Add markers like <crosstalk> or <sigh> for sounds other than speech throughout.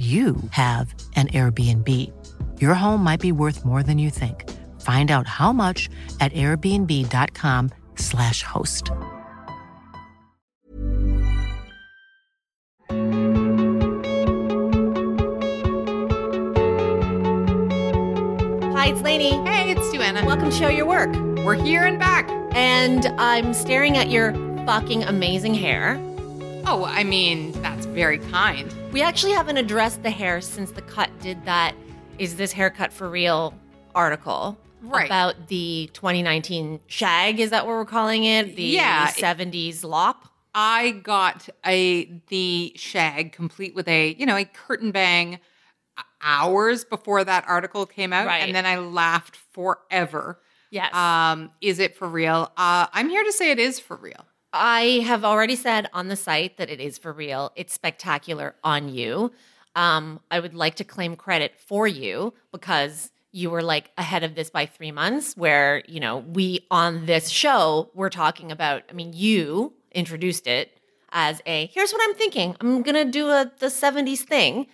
you have an Airbnb. Your home might be worth more than you think. Find out how much at airbnb.com/slash host. Hi, it's Lainey. Hey, it's Duana. Welcome to Show Your Work. We're here and back. And I'm staring at your fucking amazing hair. Oh, I mean, that's very kind. We actually haven't addressed the hair since the cut did that Is This Haircut for Real article. Right. About the 2019 shag, is that what we're calling it? The Yeah. 70s lop. I got a the shag complete with a, you know, a curtain bang hours before that article came out Right. and then I laughed forever. Yes. Um, is it for real? Uh, I'm here to say it is for real. I have already said on the site that it is for real. It's spectacular on you. Um, I would like to claim credit for you because you were like ahead of this by three months, where, you know, we on this show, we're talking about, I mean, you introduced it as a here's what I'm thinking. I'm gonna do a the 70s thing.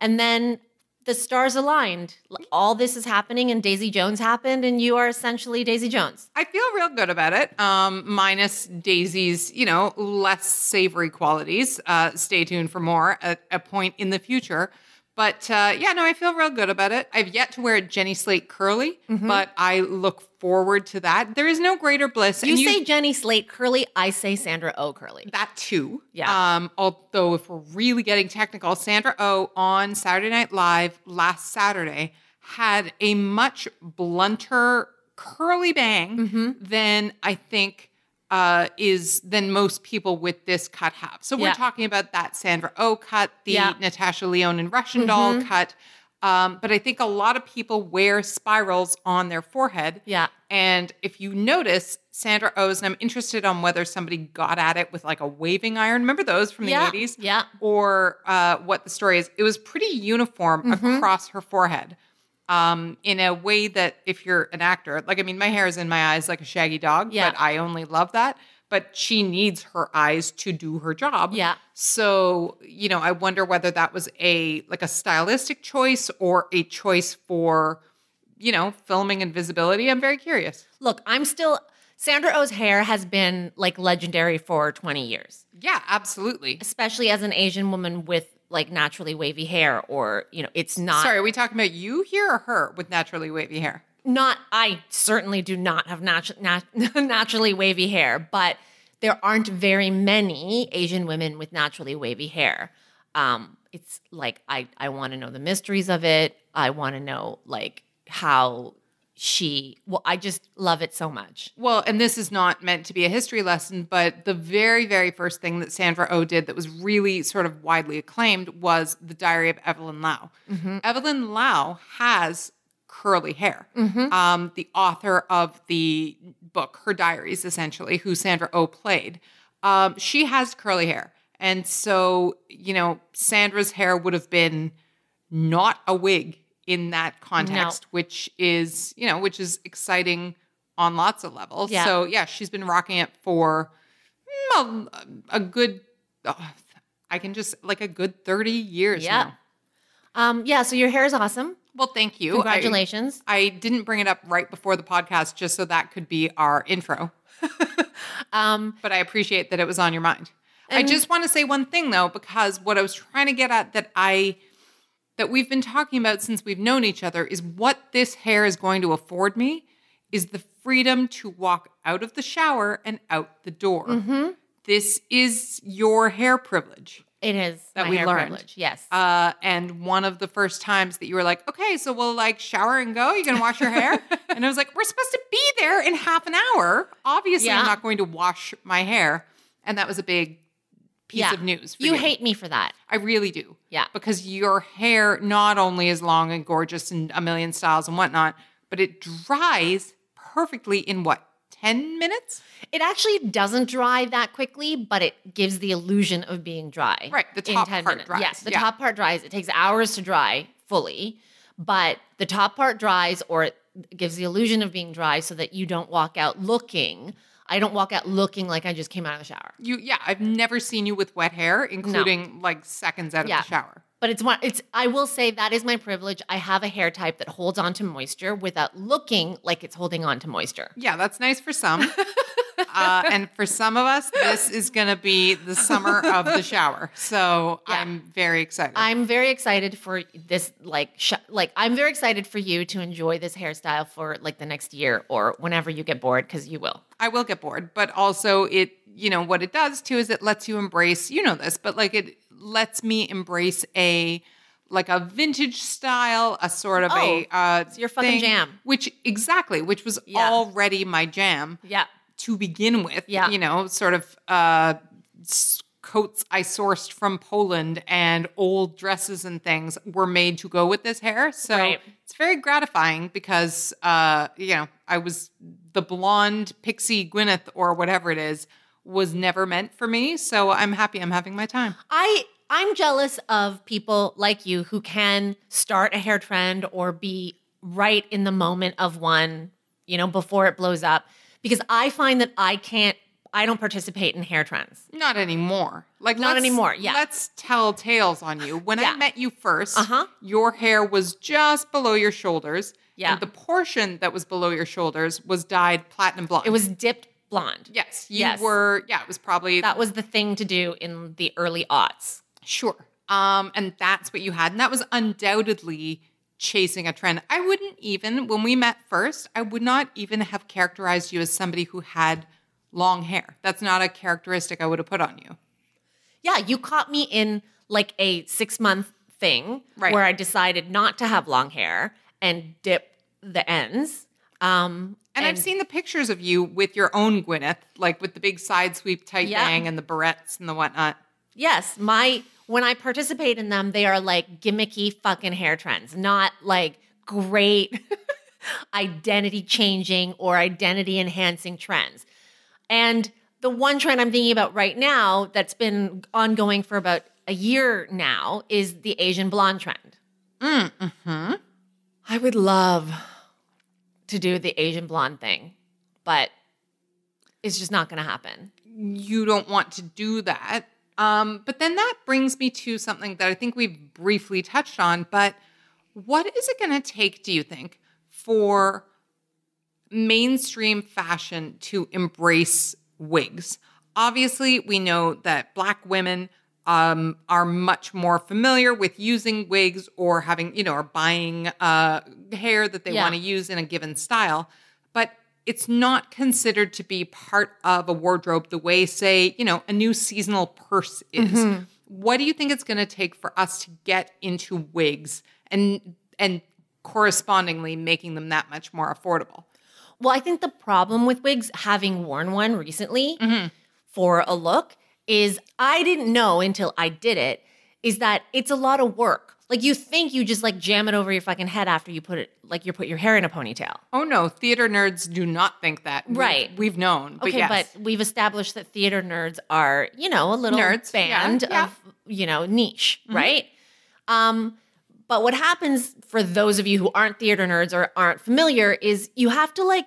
And then the stars aligned. All this is happening and Daisy Jones happened, and you are essentially Daisy Jones. I feel real good about it. Um, minus Daisy's, you know, less savory qualities. Uh, stay tuned for more at a point in the future. But uh, yeah, no, I feel real good about it. I've yet to wear a Jenny Slate curly, Mm-hmm. but I look forward to that. There is no greater bliss. You, and say Jenny Slate curly, I say Sandra O curly. that too. Yeah. Um, although if we're really getting technical, Sandra O on Saturday Night Live last Saturday had a much blunter curly bang Mm-hmm. than I think uh, is than most people with this cut have. So we're talking about that Sandra O cut, the Yeah. Mm-hmm. Natasha Lyonne and Russian doll cut. Um, but I think a lot of people wear spirals on their forehead. Yeah. And if you notice, Sandra Oh's, and I'm interested on whether somebody got at it with like a waving iron. Remember those from the Yeah, 80s? yeah. Or uh, what the story is. It was pretty uniform Mm-hmm. across her forehead um, in a way that if you're an actor, like, I mean, my hair is in my eyes like a shaggy dog, Yeah. but I only love that. But she needs her eyes to do her job. Yeah. So, you know, I wonder whether that was a like a stylistic choice or a choice for, you know, filming and visibility. I'm very curious. Look, I'm still Sandra Oh's hair has been like legendary for 20 years, Yeah, absolutely. especially as an Asian woman with like naturally wavy hair or, you know, it's not Sorry, are we talking about you here or her with naturally wavy hair? not I certainly do not have natu- nat- <laughs> naturally wavy hair, but there aren't very many Asian women with naturally wavy hair. Um, it's like I I want to know the mysteries of it. I want to know like how she well I just love it so much. Well, and this is not meant to be a history lesson, but the very, very first thing that Sandra O did that was really sort of widely acclaimed was The Diary of Evelyn Lau. Evelyn Lau has curly hair. Um, the author of the book, her diaries, essentially, who Sandra O played, um, she has curly hair. And so, you know, Sandra's hair would have been not a wig in that context, which is, you know, which is exciting on lots of levels. Yeah. So, yeah, she's been rocking it for mm, a, a good, oh, I can just like a good 30 years Yeah. now. Um, yeah, so your hair is awesome. Well, thank you. Congratulations. I, didn't bring it up right before the podcast just so that could be our intro, <laughs> um, but I appreciate that it was on your mind. I just want to say one thing though, because what I was trying to get at that I that we've been talking about since we've known each other is what this hair is going to afford me is the freedom to walk out of the shower and out the door. Mm-hmm. This is your hair privilege. it is That my we learned. privilege. Yes. Uh, and one of the first times that you were like, okay, so we'll like shower and go. You're gonna wash your hair? <laughs> and I was like, we're supposed to be there in half an hour. Obviously, Yeah. I'm not going to wash my hair. And that was a big piece Yeah. of news. You you, hate me for that. I really do. Yeah. Because your hair not only is long and gorgeous and a million styles and whatnot, but it dries perfectly in what, 10 minutes? It actually doesn't dry that quickly, but it gives the illusion of being dry. Right, the top 10 part minutes. dries, Yes, the yeah. top part dries. It takes hours to dry fully, but the top part dries or it gives the illusion of being dry so that you don't walk out looking. I don't walk out looking like I just came out of the shower. You yeah, I've never seen you with wet hair, including like seconds out of the shower. But it's one it's I will say that is my privilege. I have a hair type that holds on to moisture without looking like it's holding on to moisture. Yeah, that's nice for some. <laughs> <laughs> uh, and for some of us, this is going to be the summer of the shower. So Yeah. I'm very excited. I'm very excited for this like sh- like I'm very excited for you to enjoy this hairstyle for like the next year or whenever you get bored cuz you will. I will get bored, but also it, you know, what it does too is it lets you embrace, you know this, but like it lets me embrace a like a vintage style, a sort of a uh it's your fucking thing, jam. Which exactly, which was Yeah. already my jam Yeah. To begin with. Yeah. You know, sort of uh coats I sourced from Poland and old dresses and things were made to go with this hair. So Right. it's very gratifying because uh, you know, I was the blonde pixie Gwyneth or whatever it is was never meant for me. So I'm happy I'm having my time. I I'm jealous of people like you who can start a hair trend or be right in the moment of one, you know, before it blows up because I find that I can't I don't participate in hair trends. Not anymore. Like Not anymore, yeah. Let's tell tales on you. When Yeah. I met you 1st Uh-huh. your hair was just below your shoulders. Yeah. And the portion that was below your shoulders was dyed platinum blonde. It was dipped blonde. Yes. You Yes. were yeah, it was probably That was the thing to do in the early aughts. Sure. Um, and that's what you had. And that was undoubtedly chasing a trend. I wouldn't even, when we met first, I would not even have characterized you as somebody who had long hair. That's not a characteristic I would have put on you. Yeah, you caught me in like a six month thing Right. where I decided not to have long hair and dip the ends. Um, And, I've seen the pictures of you with your own Gwyneth, like with the big side sweep tight Yeah. bang and the barrettes and the whatnot. yes, my when I participate in them, they are like gimmicky fucking hair trends, not like great <laughs> identity changing or identity enhancing trends. And the one trend I'm thinking about right now that's been ongoing for about a year now is the Asian blonde trend. Mm-hmm. I would love to do the Asian blonde thing, but it's just not going to happen. you don't want to do that. Um, but then that brings me to something that I think we've briefly touched on. But what is it going to take, do you think, for mainstream fashion to embrace wigs? Obviously, we know that Black women um, are much more familiar with using wigs or having, you know, or buying uh, hair that they Yeah. want to use in a given style. But it's not considered to be part of a wardrobe the way, say, you know, a new seasonal purse is. What do you think it's going to take for us to get into wigs and and correspondingly making them that much more affordable? Well, I think the problem with wigs, having worn one recently Mm-hmm. for a look, is I didn't know until I did it, is that it's a lot of work. Like you think you just like jam it over your fucking head after you put it, like you put your hair in a ponytail. Oh no, theater nerds do not think that. We've- Right. We've, known. But Okay, yes. but we've established that theater nerds are, you know, a little Nerds, band yeah. Mm-hmm. of, you know, niche, right? Um, but what happens for those of you who aren't theater nerds or aren't familiar is you have to like,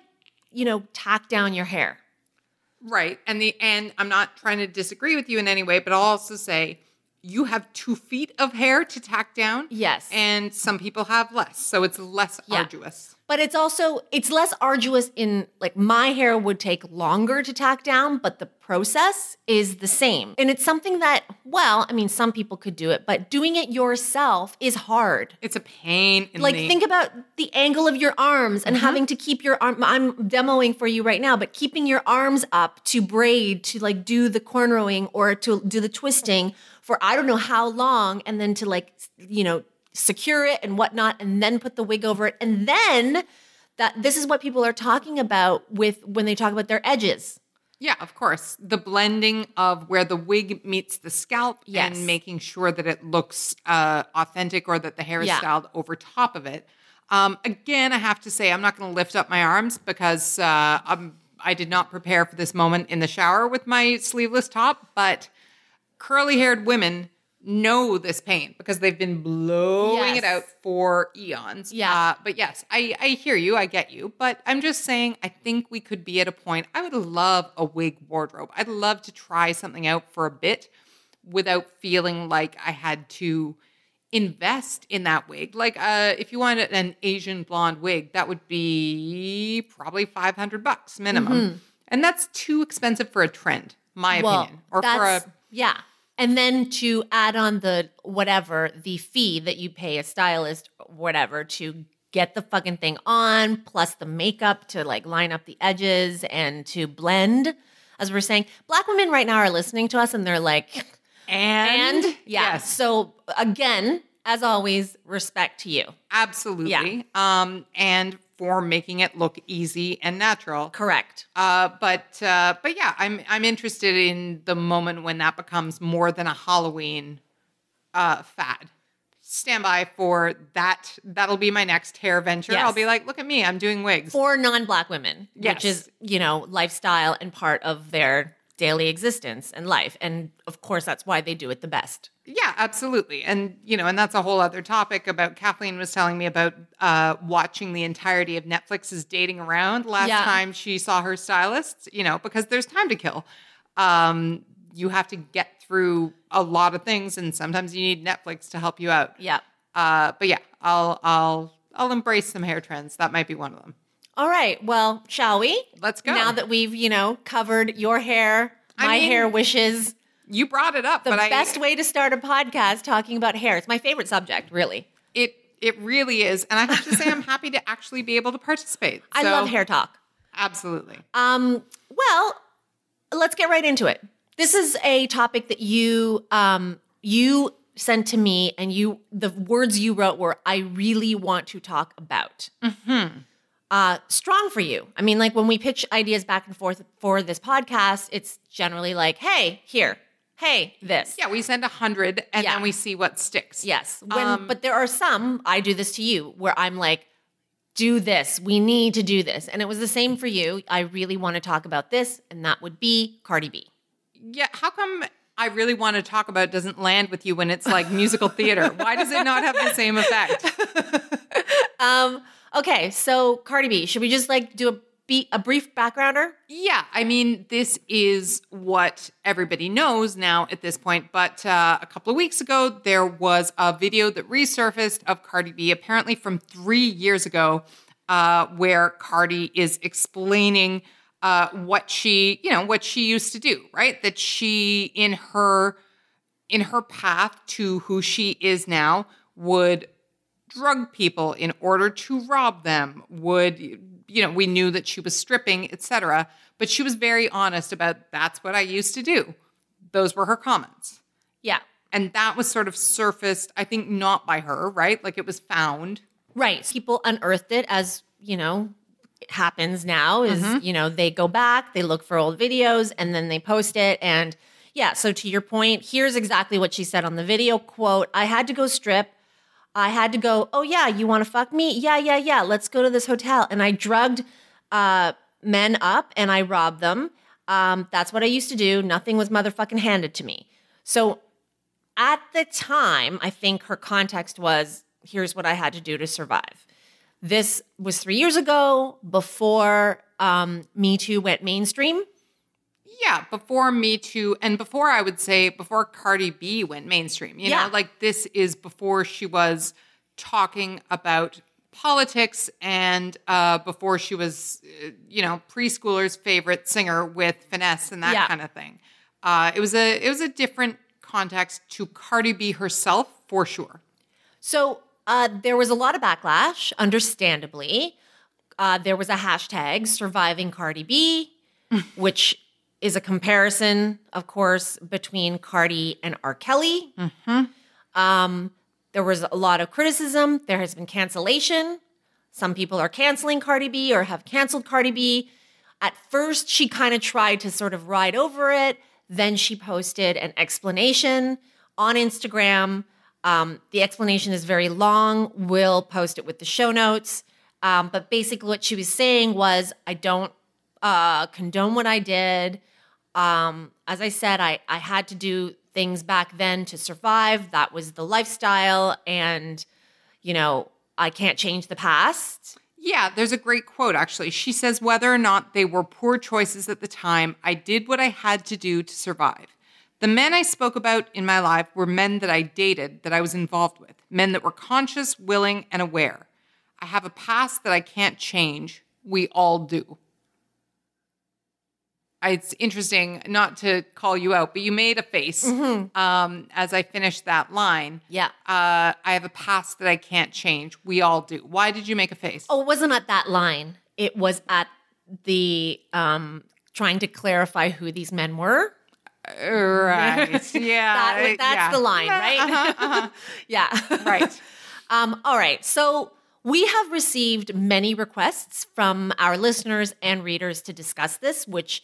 you know, tack down your hair. Right. And the and I'm not trying to disagree with you in any way, but I'll also say you have two feet of hair to tack down. Yes. And some people have less. So it's less Yeah. arduous. But it's also it's less arduous in like my hair would take longer to tack down but the process is the same. And it's something that well i mean some people could do it but doing it yourself is hard. It's a pain in like the think about the angle of your arms and mm-hmm. having to keep your arm i'm demoing for you right now but keeping your arms up to braid to like do the cornrowing or to do the twisting for i don't know how long and then to like you know secure it and whatnot and then put the wig over it and then that this is what people are talking about with when they talk about their edges Yeah, of course. The blending of where the wig meets the scalp Yes. and making sure that it looks uh, authentic or that the hair is Yeah. styled over top of it. Um, again, I have to say, I'm not going to lift up my arms because uh, I'm, I did not prepare for this moment in the shower with my sleeveless top, but curly haired women know this pain because they've been blowing it out for eons. Yeah. Uh, but yes, I, I hear you. I get you. But I'm just saying, I think we could be at a point. I would love a wig wardrobe. I'd love to try something out for a bit without feeling like I had to invest in that wig. Like, uh, if you wanted an Asian blonde wig, that would be probably 500 bucks minimum. And that's too expensive for a trend, my opinion. Or for a yeah. And then to add on the whatever, the fee that you pay a stylist, whatever, to get the fucking thing on, plus the makeup to like line up the edges and to blend. As we're saying, black women right now are listening to us and they're like, and, and yeah. yes, So again, as always, respect to you. absolutely. Um, and for making it look easy and natural. Correct. Uh, but uh, but yeah, I'm I'm interested in the moment when that becomes more than a Halloween uh, fad. Stand by for that. That'll be my next hair venture. Yes. I'll be like, look at me, I'm doing wigs. For non black women, Yes. which is, you know, lifestyle and part of their daily existence and life. And of course, that's why they do it the best. Yeah, absolutely. And you know, and that's a whole other topic about Kathleen was telling me about uh watching the entirety of Netflix's dating around last Yeah. time she saw her stylist, you know, because there's time to kill. Um you have to get through a lot of things and sometimes you need Netflix to help you out. Yeah. Uh but yeah, I'll I'll I'll embrace some hair trends. That might be one of them. All right. Well, shall we? Let's go. Now that we've, you know, covered your hair, I my mean, hair wishes, you brought it up, the best I way to start a podcast talking about hair. It's my favorite subject, really. it it really is. And I have to say I'm <laughs> happy to actually be able to participate. I love hair talk. Absolutely. Um, well, let's get right into it. This is a topic that you um you sent to me and you the words you wrote were I really want to talk about. Uh strong for you. I mean, like when we pitch ideas back and forth for this podcast, it's generally like, hey, here, hey, this. Yeah, we send a hundred and Yeah. then we see what sticks. Yes. When, Um, but there are some, I do this to you, where I'm like, do this. We need to do this. And it was the same for you. I really want to talk about this, and that would be Cardi B. Yeah. How come I really want to talk about doesn't land with you when it's like musical <laughs> theater? Why does it not have the same effect? <laughs> Um, okay, so Cardi B, should we just like do a be a brief backgrounder? Yeah, I mean, this is what everybody knows now at this point. But uh, a couple of weeks ago, there was a video that resurfaced of Cardi B, apparently from three years ago, uh, where Cardi is explaining uh, what she, you know, what she used to do, right? That she, in her, in her path to who she is now, would drug people in order to rob them would you know we knew that she was stripping etc but she was very honest about that's what i used to do those were her comments Yeah. and that was sort of surfaced i think not by her right like it was found Right. People unearthed it as, you know, it happens now is, mm-hmm. you know, they go back, they look for old videos and then they post it and yeah, so to your point, here's exactly what she said on the video quote, I had to go strip. I had to go, "Oh yeah, you want to fuck me? Yeah, yeah, yeah. Let's go to this hotel." And I drugged uh men up and I robbed them. Um that's what I used to do. Nothing was motherfucking handed to me. So at the time, I think her context was here's what I had to do to survive. This was three years ago before um, Me Too went mainstream. Yeah before me too and before i would say before cardi b went mainstream you Yeah. know like this is before she was talking about politics and uh, before she was uh, you know preschoolers favorite singer with finesse and that Yeah. kind of thing uh, it was a it was a different context to cardi b herself for sure So uh, there was a lot of backlash, understandably. Uh, there was a hashtag surviving Cardi B, <laughs> which is a comparison, of course, between Cardi and R. Kelly. Um, there was a lot of criticism. There has been cancellation. Some people are canceling Cardi B or have canceled Cardi B. At first, she kind of tried to sort of ride over it. Then she posted an explanation on Instagram. Um, the explanation is very long. We'll post it with the show notes. Um, but basically, what she was saying was, I don't uh, condone what I did. Um, as I said, I, I had to do things back then to survive. That was the lifestyle. And, you know, I can't change the past. Yeah, there's a great quote actually. She says, Whether or not they were poor choices at the time, I did what I had to do to survive. The men I spoke about in my life were men that I dated, that I was involved with, men that were conscious, willing, and aware. I have a past that I can't change. We all do. It's interesting not to call you out, but you made a face um, as I finished that line. Yeah. Uh, I have a past that I can't change. We all do. Why did you make a face? Oh, it wasn't at that line. It was at the um trying to clarify who these men were. right. <laughs> Yeah. That, that's yeah. the line, right? Uh-huh, uh-huh. <laughs> yeah. Right. <laughs> um, all right. So we have received many requests from our listeners and readers to discuss this, which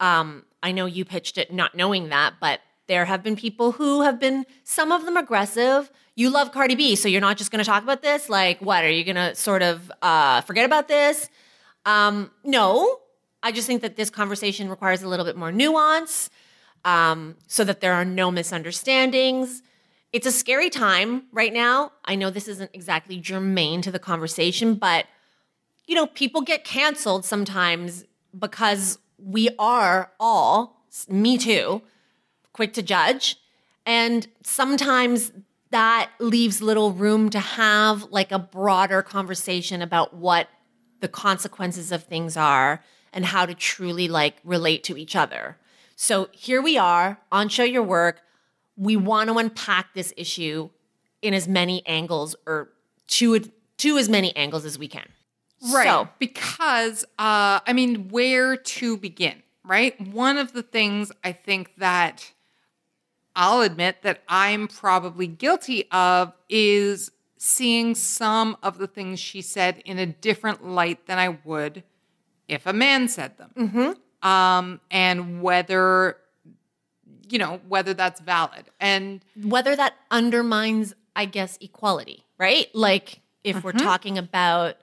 um, I know you pitched it not knowing that, but there have been people who have been, some of them aggressive. You love Cardi B, so you're not just going to talk about this. Like, what? Are you going to sort of uh, forget about this? Um, no, I just think that this conversation requires a little bit more nuance um, so that there are no misunderstandings. It's a scary time right now. I know this isn't exactly germane to the conversation, but you know, people get canceled sometimes because we are all, me too, quick to judge. And sometimes that leaves little room to have like a broader conversation about what the consequences of things are and how to truly like relate to each other. So here we are on Show Your Work. We want to unpack this issue in as many angles or to to as many angles as we can. Right. So, because, uh, I mean, where to begin, right? One of the things I think that I'll admit that I'm probably guilty of is seeing some of the things she said in a different light than I would if a man said them. Mm-hmm. Um, and whether, you know, whether that's valid. And whether that undermines, I guess, equality, right? Like if we're talking about,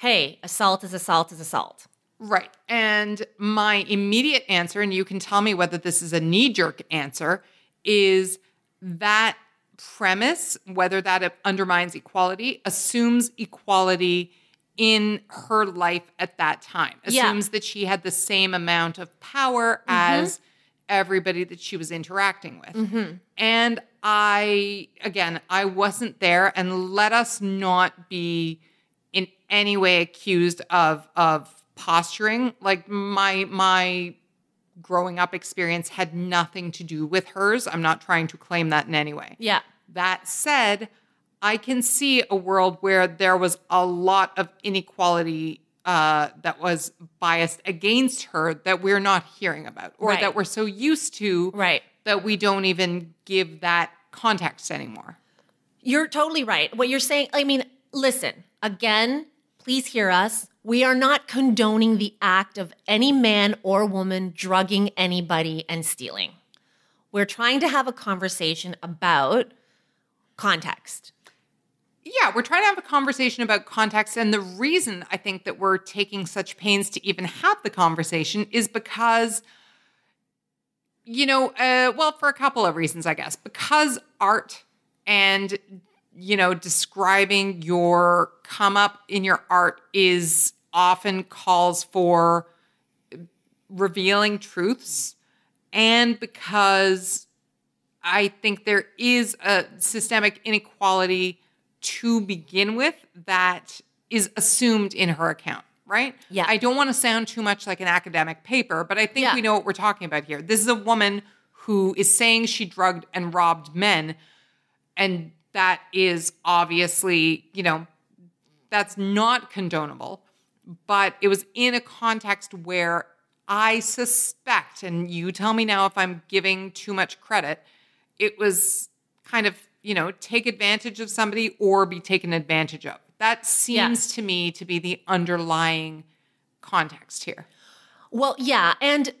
hey, assault is assault is assault. Right. And my immediate answer, and you can tell me whether this is a knee jerk answer, is that premise, whether that undermines equality, assumes equality in her life at that time, Yeah. assumes that she had the same amount of power mm-hmm. as everybody that she was interacting with. Mm-hmm. And I, again, I wasn't there, and let us not be any way accused of of posturing. Like my my growing up experience had nothing to do with hers. I'm not trying to claim that in any way. Yeah. That said, I can see a world where there was a lot of inequality uh, that was biased against her that we're not hearing about, or Right. that we're so used to Right. that we don't even give that context anymore. You're totally right. What you're saying, I mean, listen, again, please hear us. We are not condoning the act of any man or woman drugging anybody and stealing. We're trying to have a conversation about context. Yeah, we're trying to have a conversation about context. And the reason I think that we're taking such pains to even have the conversation is because, you know, uh, well, for a couple of reasons, I guess. Because art and, you know, describing your come up in your art is often calls for revealing truths. And because I think there is a systemic inequality to begin with that is assumed in her account, right? Yeah. I don't want to sound too much like an academic paper, but I think Yeah. we know what we're talking about here. This is a woman who is saying she drugged and robbed men. And that is obviously, you know, that's not condonable. But it was in a context where I suspect, and you tell me now if I'm giving too much credit, it was kind of, you know, take advantage of somebody or be taken advantage of. That seems to me to be the underlying context here. Well, yeah. And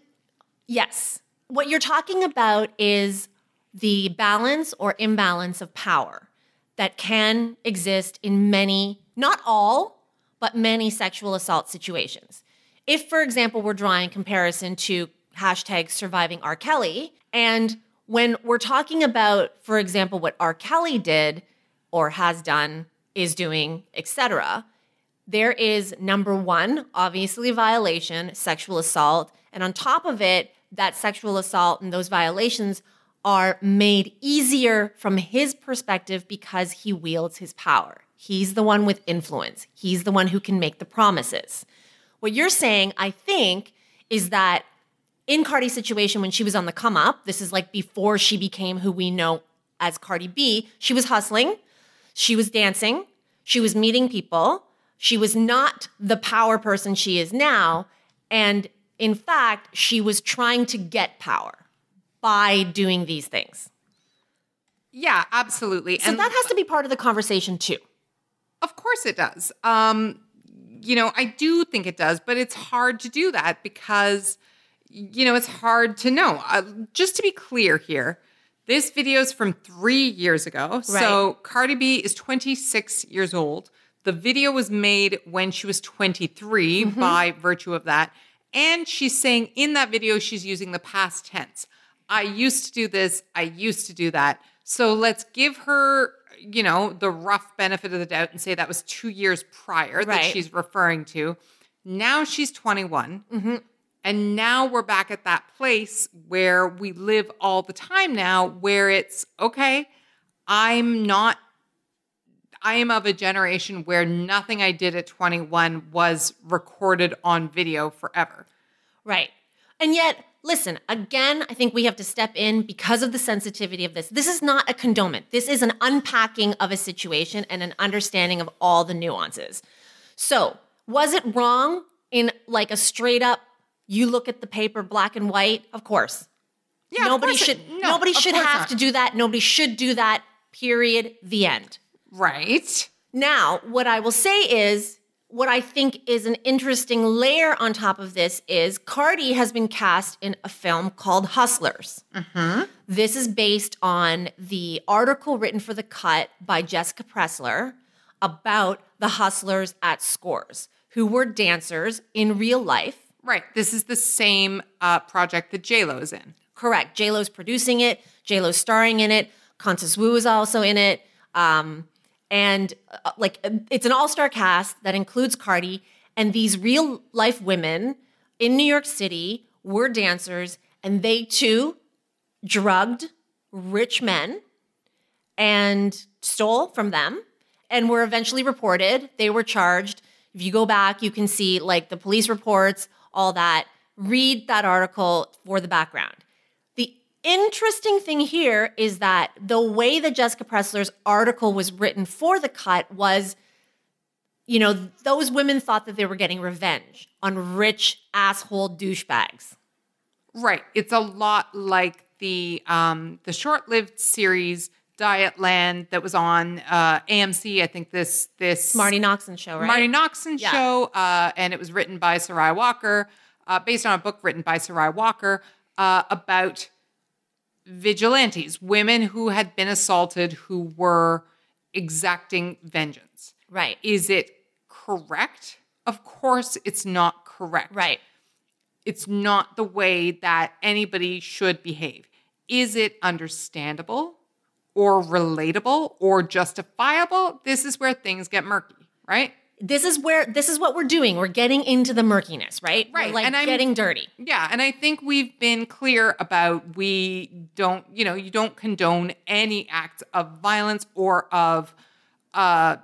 yes, what you're talking about is the balance or imbalance of power that can exist in many, not all, but many sexual assault situations. If, for example, we're drawing comparison to hashtag surviving R. Kelly, and when we're talking about, for example, what R. Kelly did or has done, is doing, etc., there is number one, obviously violation, sexual assault. And on top of it, that sexual assault and those violations are made easier from his perspective because he wields his power. He's the one with influence, he's the one who can make the promises. What you're saying, I think, is that in Cardi's situation when she was on the come up, this is like before she became who we know as Cardi B, she was hustling, she was dancing, she was meeting people, she was not the power person she is now. And in fact, she was trying to get power by doing these things. Yeah, absolutely. So that has to be part of the conversation too. Of course it does. Um, you know, I do think it does, but it's hard to do that because, you know, it's hard to know. Uh, just to be clear here, this video is from three years ago. So Cardi B is 26 years old. The video was made when she was 23 Mm-hmm. by virtue of that. And she's saying in that video, she's using the past tense. I used to do this. I used to do that. So let's give her, you know, the rough benefit of the doubt and say that was two years prior that she's referring to. Now she's 21. Mm-hmm. And now we're back at that place where we live all the time now, where it's okay, I'm not, I am of a generation where nothing I did at 21 was recorded on video forever. Right. And yet, listen, again, I think we have to step in because of the sensitivity of this. This is not a condonement. This is an unpacking of a situation and an understanding of all the nuances. So, was it wrong in like a straight up, you look at the paper black and white? Of course. Yeah, nobody course it- should no, nobody should have not. to do that. Nobody should do that. Period. The end. Right. Now, what I will say is, what I think is an interesting layer on top of this is Cardi has been cast in a film called Hustlers. This is based on the article written for The Cut by Jessica Pressler about the hustlers at Scores, who were dancers in real life. Right. This is the same uh, project that J Lo is in. Correct. J Lo's producing it. J Lo's starring in it. Constance Wu is also in it. Um, and uh, like uh, it's an all-star cast that includes Cardi and these real life women in New York City were dancers, and they too drugged rich men and stole from them and were eventually reported. They were charged. If you go back, you can see like the police reports, all that. Read that article for the background. Interesting thing here is that the way that Jessica Pressler's article was written for the cut was, you know, those women thought that they were getting revenge on rich asshole douchebags. Right. It's a lot like the um, the short-lived series Dietland that was on uh, AMC. I think this this Marti Noxon show, right? Marti Noxon Yeah. show, uh, and it was written by Sarai Walker, uh, based on a book written by Sarai Walker uh, about vigilantes, women who had been assaulted who were exacting vengeance. right. Is it correct? Of course, it's not correct. Right. It's not the way that anybody should behave. Is it understandable or relatable or justifiable? This is where things get murky, right? This is where this is what we're doing. We're getting into the murkiness, right? Right, We're like and I'm- getting dirty. Yeah, and I think we've been clear about we don't, you know, you don't condone any act of violence or of uh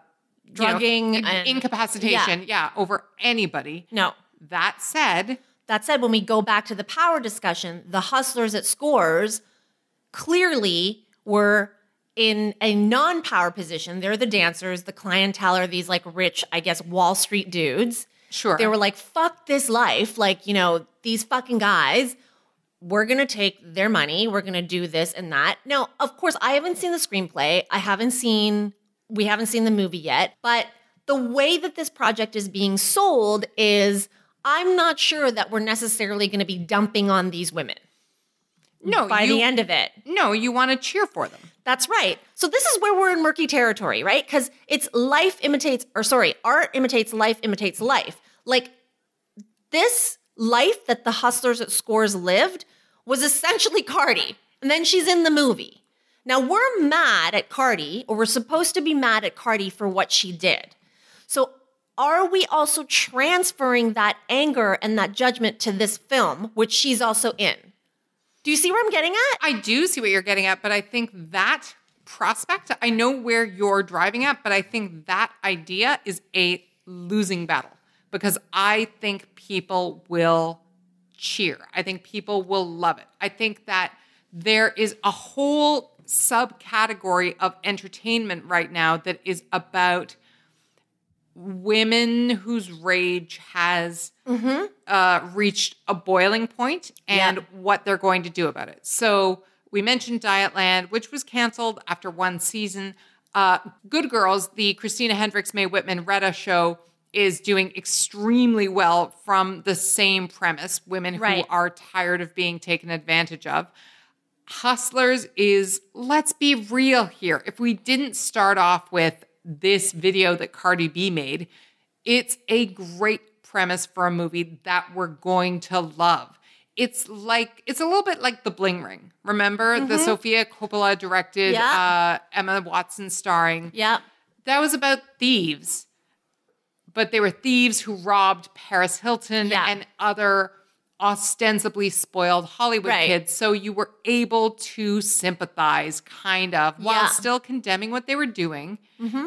you know, Drugging and- incapacitation, yeah. over anybody. No. That said, That said, when we go back to the power discussion, the hustlers at scores clearly were in a non-power position. They're the dancers, the clientele are these like rich, I guess, Wall Street dudes. sure. They were like, fuck this life. Like, you know, these fucking guys, we're going to take their money. We're going to do this and that. Now, of course, I haven't seen the screenplay. I haven't seen, we haven't seen the movie yet. But the way that this project is being sold is I'm not sure that we're necessarily going to be dumping on these women No, by you, the end of it. No, you want to cheer for them. That's right. So this is where we're in murky territory, right? Because it's life imitates, or sorry, art imitates life imitates life. Like this life that the hustlers at Scores lived was essentially Cardi, and then she's in the movie. Now we're mad at Cardi, or we're supposed to be mad at Cardi for what she did. So are we also transferring that anger and that judgment to this film, which she's also in? Do you see where I'm getting at? I do see what you're getting at, but I think that prospect, I know where you're driving at, but I think that idea is a losing battle because I think people will cheer. I think people will love it. I think that there is a whole subcategory of entertainment right now that is about women whose rage has uh, reached a boiling point and Yeah. what they're going to do about it. So we mentioned Dietland, which was canceled after one season. Uh, Good Girls, the Christina Hendricks, Mae Whitman, Retta show, is doing extremely well from the same premise women who are tired of being taken advantage of. Hustlers is, let's be real here. If we didn't start off with this video that Cardi B made, it's a great premise for a movie that we're going to love. It's like, it's a little bit like The Bling Ring. Remember the Sofia Coppola directed, Yeah. uh, Emma Watson starring? Yeah. That was about thieves, but they were thieves who robbed Paris Hilton Yeah. and other ostensibly spoiled Hollywood Right. kids. So you were able to sympathize, kind of, while Yeah. still condemning what they were doing.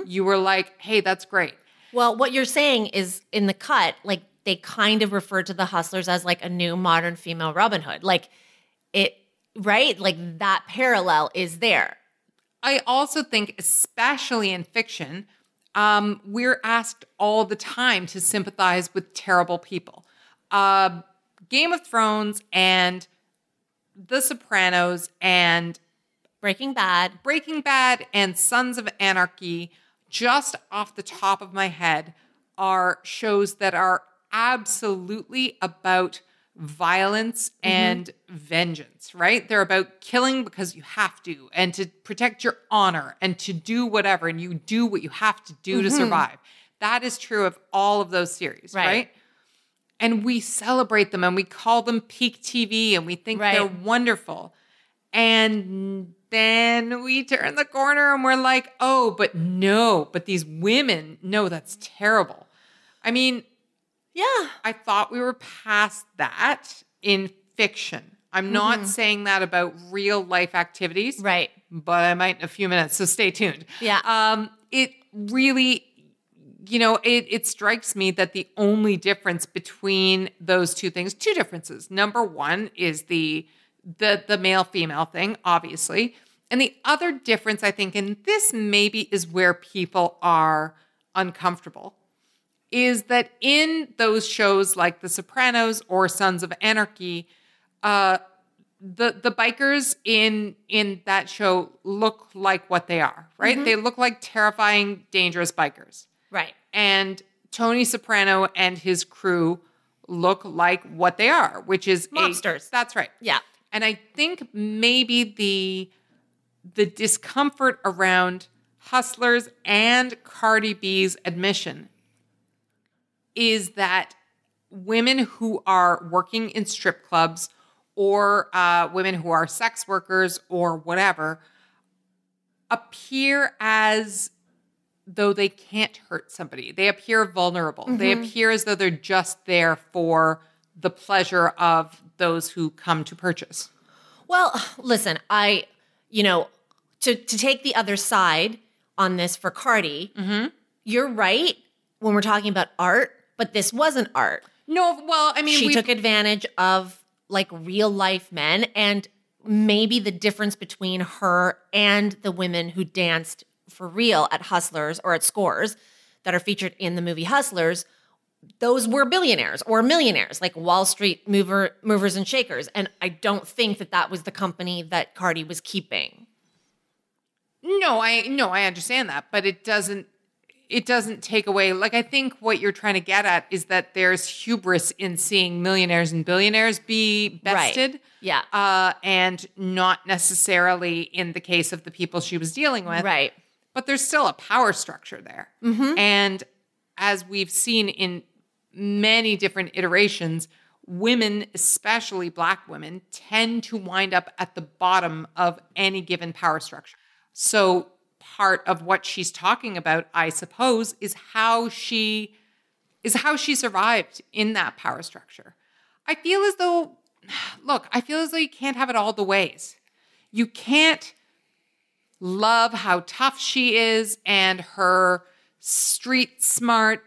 You were like, hey, that's great. Well, what you're saying is in the cut, like they kind of refer to the hustlers as like a new modern female Robin Hood. Like it, right? Like that parallel is there. I also think, especially in fiction, um, we're asked all the time to sympathize with terrible people. Uh, Game of Thrones and The Sopranos and Breaking Bad. Breaking Bad and Sons of Anarchy, just off the top of my head, are shows that are absolutely about violence mm-hmm. and vengeance, right? They're about killing because you have to and to protect your honor and to do whatever, and you do what you have to do to mm-hmm. survive. That is true of all of those series, Right. right? And we celebrate them and we call them peak TV and we think they're wonderful. And then we turn the corner and we're like, oh, but no, but these women, no, that's terrible. I mean, Yeah. I thought we were past that in fiction. I'm not saying that about real life activities, Right. but I might in a few minutes, so stay tuned. Yeah. Um, it really, you know, it it strikes me that the only difference between those two things, two differences. Number one is the the the male female thing, obviously. And the other difference, I think, and this maybe is where people are uncomfortable, is that in those shows like The Sopranos or Sons of Anarchy, uh, the the bikers in in that show look like what they are, right? They look like terrifying, dangerous bikers. Right. And Tony Soprano and his crew look like what they are, which is a- Mobsters. that's right. Yeah. And I think maybe the the discomfort around Hustlers and Cardi B's admission is that women who are working in strip clubs or uh, women who are sex workers or whatever appear as though they can't hurt somebody. They appear vulnerable. They mm-hmm. appear as though they're just there for the pleasure of those who come to purchase. Well, listen, I, you know, to to take the other side on this for Cardi, mm-hmm. you're right when we're talking about art, but this wasn't art. No, well, I mean, she we took advantage of like real life men and maybe the difference between her and the women who danced for real at Hustlers or at Scores that are featured in the movie Hustlers those were billionaires or millionaires like Wall Street mover movers and shakers and I don't think that that was the company that Cardi was keeping no, I no, I understand that, but it doesn't. it doesn't take away. Like, I think what you're trying to get at is that there's hubris in seeing millionaires and billionaires be bested. Right. Yeah. Uh, and not necessarily in the case of the people she was dealing with. Right. But there's still a power structure there. Mm-hmm. And as we've seen in many different iterations, women, especially black women, tend to wind up at the bottom of any given power structure. So, part of what she's talking about, I suppose, is how she is how she survived in that power structure. I feel as though <sighs> look, I feel as though you can't have it all the ways. You can't love how tough she is and her street smart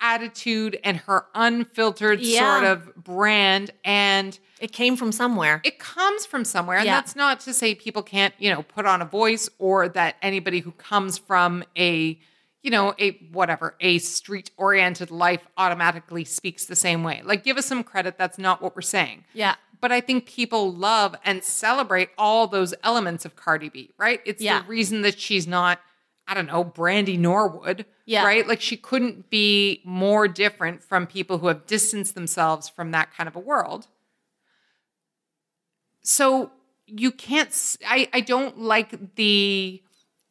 attitude and her unfiltered Yeah. sort of brand and It came from somewhere. it comes from somewhere and that's not to say people can't you know put on a voice or that anybody who comes from a you know a whatever a street oriented life automatically speaks the same way like give us some credit that's not what we're saying yeah. But I think people love and celebrate all those elements of Cardi B, right? It's Yeah. the reason that she's not, I don't know, Brandy Norwood, Yeah. right? Like she couldn't be more different from people who have distanced themselves from that kind of a world. So you can't—I don't like the,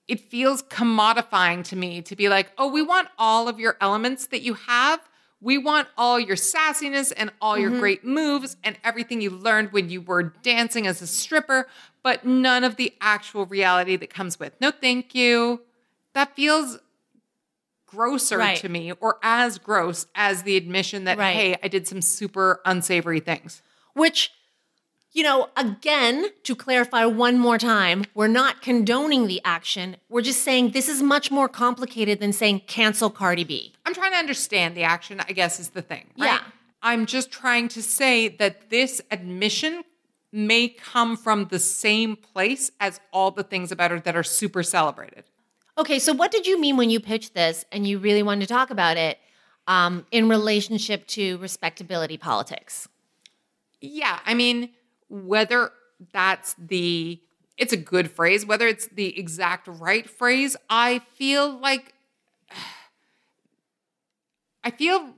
it feels commodifying to me to be like, oh, we want all of your elements that you have. We want all your sassiness and all your mm-hmm. great moves and everything you learned when you were dancing as a stripper, but none of the actual reality that comes with. No, thank you. That feels grosser Right. to me or as gross as the admission that, Right. hey, I did some super unsavory things. Which, you know, again, to clarify one more time, we're not condoning the action. We're just saying this is much more complicated than saying cancel Cardi B. I'm trying to understand the action, I guess is the thing. Right? Yeah. I'm just trying to say that this admission may come from the same place as all the things about her that are super celebrated. Okay, so what did you mean when you pitched this and you really wanted to talk about it um, in relationship to respectability politics? Yeah, I mean, whether that's the it's a good phrase, whether it's the exact right phrase, I feel like <sighs> I feel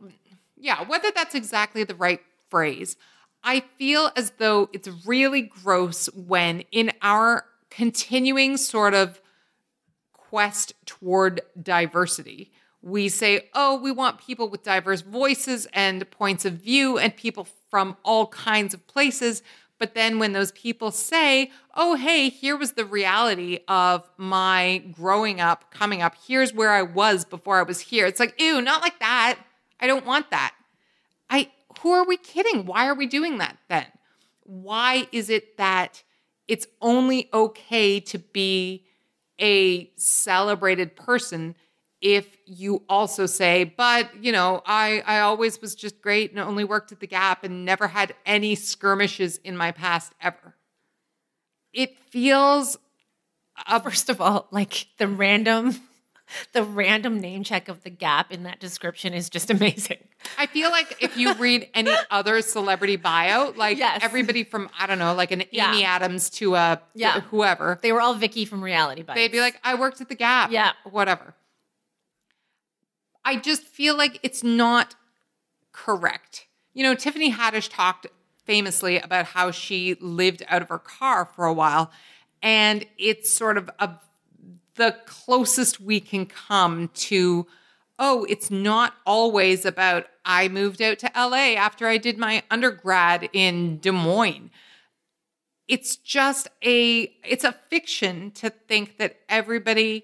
yeah, whether that's exactly the right phrase, I feel as though it's really gross when in our continuing sort of quest toward diversity. We say, oh, we want people with diverse voices and points of view and people from all kinds of places. But then when those people say, oh, hey, here was the reality of my growing up, coming up, here's where I was before I was here. It's like, ew, not like that. I don't want that. I who are we kidding? Why are we doing that then? Why is it that it's only okay to be a celebrated person if you also say, but you know, I I always was just great and only worked at the Gap and never had any skirmishes in my past ever. It feels First of all, like the random <laughs> the random name check of the gap in that description is just <laughs> amazing. I feel like if you read any <laughs> other celebrity bio, like Yes. everybody from I don't know, like an Yeah. Amy Adams to a Yeah. whoever, They were all Vicky from Reality Bites. they'd be like, I worked at the Gap. Yeah. Whatever. I just feel like it's not correct. You know, Tiffany Haddish talked famously about how she lived out of her car for a while. And it's sort of a, the closest we can come to, oh, it's not always about I moved out to LA after I did my undergrad in Des Moines it's just a it's a fiction to think that everybody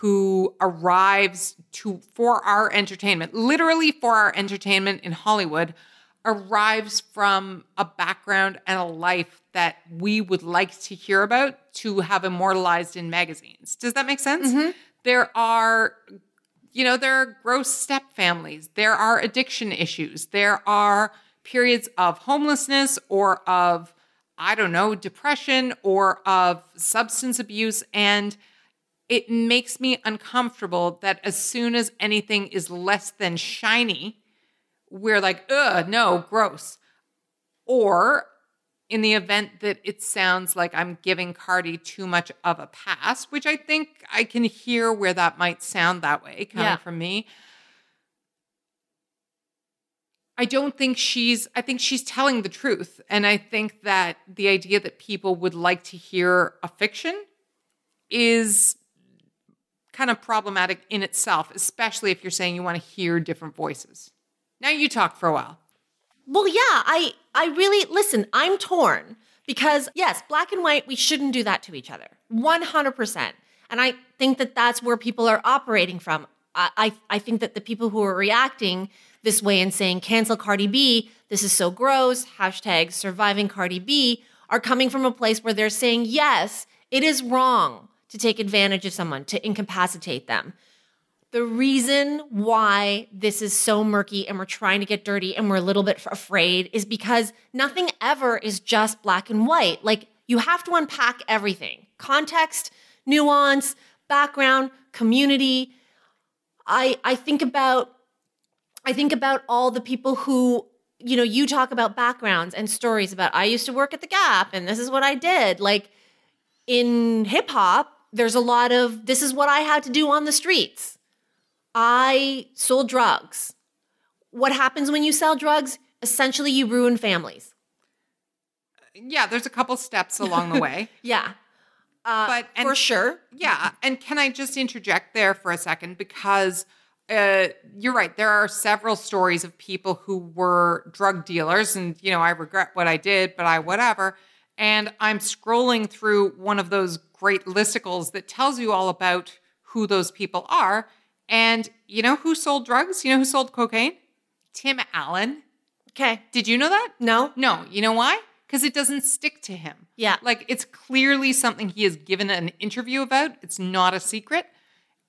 who arrives to for our entertainment literally for our entertainment in hollywood arrives from a background and a life that we would like to hear about to have immortalized in magazines. Does that make sense? Mm-hmm. There are you know, there are gross step families, there are addiction issues, there are periods of homelessness or of, I don't know, depression or of substance abuse. And it makes me uncomfortable that as soon as anything is less than shiny, we're like, ugh, no, gross. Or in the event that it sounds like I'm giving Cardi too much of a pass, which I think I can hear where that might sound that way coming Yeah. from me. I don't think she's, I think she's telling the truth. And I think that the idea that people would like to hear a fiction is kind of problematic in itself, especially if you're saying you want to hear different voices. Now you talk for a while. Well, yeah, I I really listen, I'm torn because yes, black and white, we shouldn't do that to each other. 100%. And I think that that's where people are operating from. I I, I think that the people who are reacting this way and saying cancel Cardi B, this is so gross, hashtag surviving Cardi B, are coming from a place where they're saying, yes, it is wrong to take advantage of someone, to incapacitate them. The reason why this is so murky and we're trying to get dirty and we're a little bit afraid is because nothing ever is just black and white. Like you have to unpack everything context, nuance, background, community. I, I think about I think about all the people who, you know, you talk about backgrounds and stories about I used to work at the Gap and this is what I did. Like in hip hop, there's a lot of this is what I had to do on the streets. I sold drugs. What happens when you sell drugs? Essentially, you ruin families. Yeah, there's a couple steps along the way. <laughs> Yeah. Uh, But- and- for sure. Yeah, and can I just interject there for a second because uh, you're right. There are several stories of people who were drug dealers, and you know I regret what I did, but I whatever. And I'm scrolling through one of those great listicles that tells you all about who those people are. And you know who sold drugs? You know who sold cocaine? Tim Allen. Okay. Did you know that? No? No. You know why? Because it doesn't stick to him. Yeah. Like it's clearly something he has given an interview about. It's not a secret.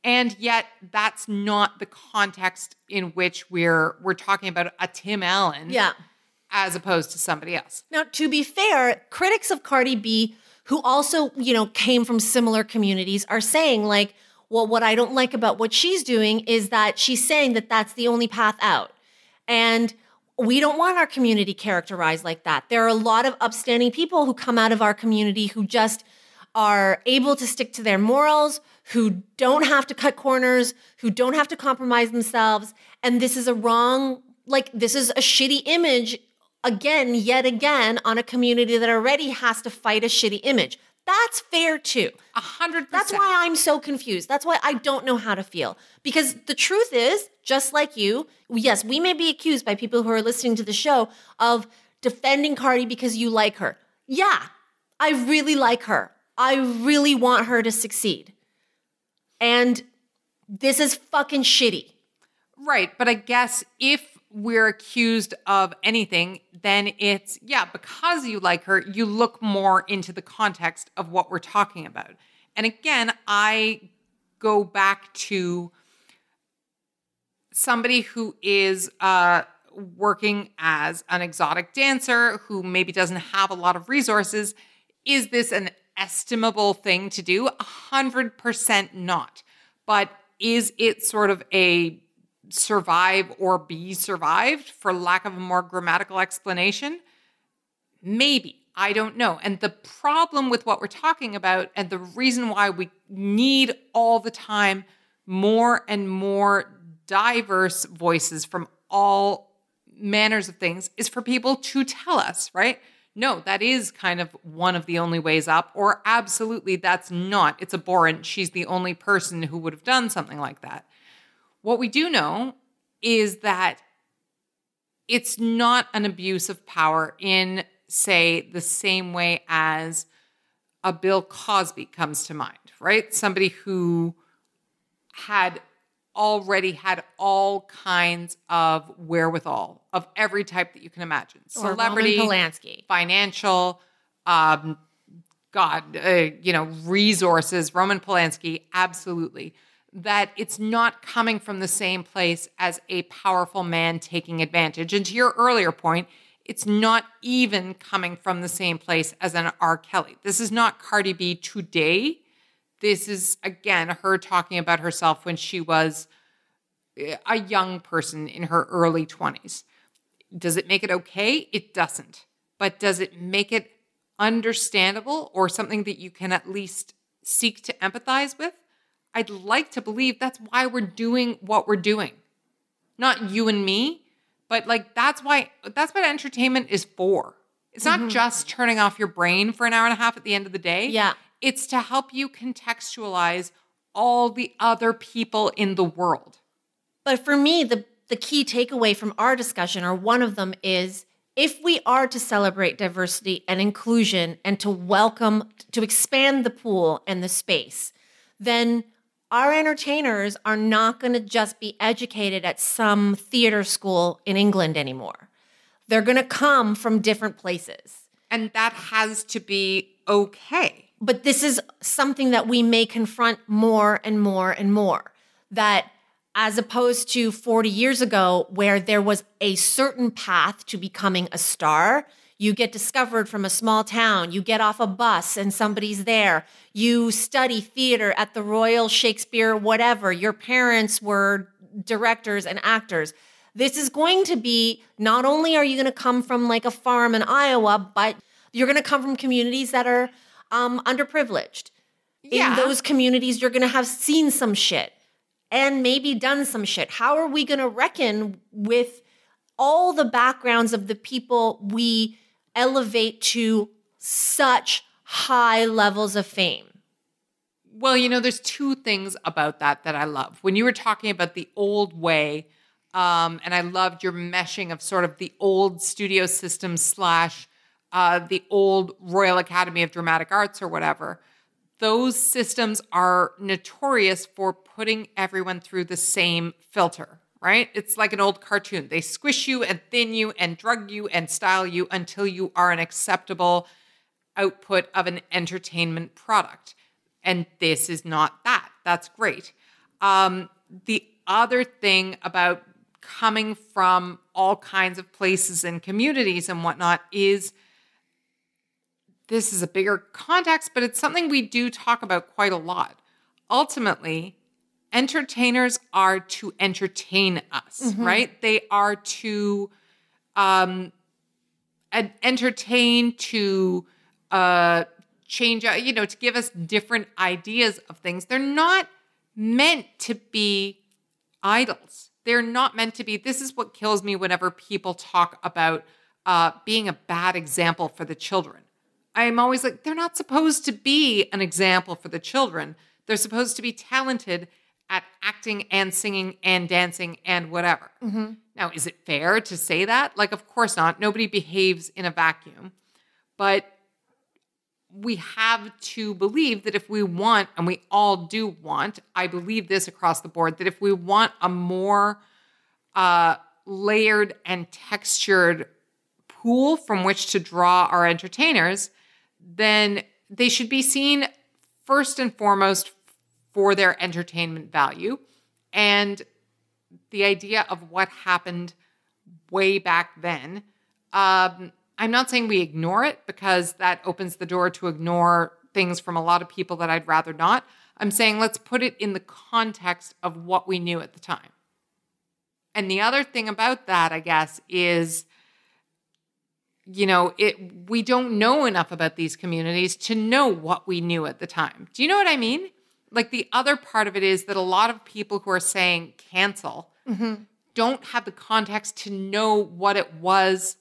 And yet that's not the context in which we're we're talking about a Tim Allen Yeah. as opposed to somebody else. Now, to be fair, critics of Cardi B who also, you know, came from similar communities are saying like, well, what I don't like about what she's doing is that she's saying that that's the only path out. And we don't want our community characterized like that. There are a lot of upstanding people who come out of our community who just are able to stick to their morals, who don't have to cut corners, who don't have to compromise themselves. And this is a wrong, like, this is a shitty image again, yet again, on a community that already has to fight a shitty image. That's fair too. A hundred That's why I'm so confused. That's why I don't know how to feel. Because the truth is, just like you, yes, we may be accused by people who are listening to the show of defending Cardi because you like her. Yeah, I really like her. I really want her to succeed. And this is fucking shitty. Right. But I guess if we're accused of anything, then it's, yeah, because you like her, you look more into the context of what we're talking about. And again, I go back to somebody who is uh, working as an exotic dancer who maybe doesn't have a lot of resources. Is this an estimable thing to do? A hundred percent not. But is it sort of a survive or be survived, for lack of a more grammatical explanation? Maybe. I don't know. And the problem with what we're talking about, and the reason why we need all the time more and more diverse voices from all manners of things, is for people to tell us, right? No, that is kind of one of the only ways up, or absolutely that's not. It's abhorrent. She's the only person who would have done something like that. What we do know is that it's not an abuse of power in, say, the same way as a Bill Cosby comes to mind, right? Somebody who had already had all kinds of wherewithal of every type that you can imagine Or celebrity, Roman Polanski. financial, um, God, uh, you know, resources, Roman Polanski, absolutely. That it's not coming from the same place as a powerful man taking advantage. And to your earlier point, it's not even coming from the same place as an R. Kelly. This is not Cardi B today. This is, again, her talking about herself when she was uh, a young person in her early 20s. Does it make it okay? It doesn't. but does it make it understandable or something that you can at least seek to empathize with? I'd like to believe that's why we're doing what we're doing. Not you and me, but like that's why that's what entertainment is for. It's not Mm-hmm. just turning off your brain for an hour and a half at the end of the day. Yeah. It's to help you contextualize all the other people in the world. But for me, the the key takeaway from our discussion, or one of them, is if we are to celebrate diversity and inclusion and to welcome, to expand the pool and the space, then our entertainers are not going to just be educated at some theater school in England anymore. They're going to come from different places. And that has to be okay. But this is something that we may confront more and more and more. That as opposed to 40 years ago, where there was a certain path to becoming a star, you get discovered from a small town, you get off a bus and somebody's there, you study theater at the Royal Shakespeare, whatever, your parents were directors and actors. This is going to be not only are you going to come from like a farm in Iowa, but you're going to come from communities that are um, underprivileged. Yeah. In those communities, you're going to have seen some shit and maybe done some shit. How are we going to reckon with all the backgrounds of the people we elevate to such high levels of fame? Well, you know, there's two things about that that I love. When you were talking about the old way, um, and I loved your meshing of sort of the old studio system slash uh, the old Royal Academy of Dramatic Arts or whatever. Those systems are notorious for putting everyone through the same filter, right? It's like an old cartoon. They squish you and thin you and drug you and style you until you are an acceptable output of an entertainment product. And this is not that. That's great. Um, the other thing about coming from all kinds of places and communities and whatnot is this is a bigger context, but it's something we do talk about quite a lot. Ultimately, entertainers are to entertain us, right? They are to um, en- entertain, to uh, change, uh, you know, to give us different ideas of things. They're not meant to be idols. They're not meant to be. This is what kills me whenever people talk about uh, being a bad example for the children. I'm always like, they're not supposed to be an example for the children. They're supposed to be talented at acting and singing and dancing and whatever. Now, is it fair to say that? Like, of course not. Nobody behaves in a vacuum. But we have to believe that if we want, and we all do want, I believe this across the board, that if we want a more uh, layered and textured pool from which to draw our entertainers, then they should be seen first and foremost for their entertainment value and the idea of what happened way back then. Um, I'm not saying we ignore it because that opens the door to ignore things from a lot of people that I'd rather not. I'm saying let's put it in the context of what we knew at the time. And the other thing about that, I guess, is you know, it we don't know enough about these communities to know what we knew at the time. Do you know what I mean? Like the other part of it is that a lot of people who are saying cancel mm-hmm. don't have the context to know what it was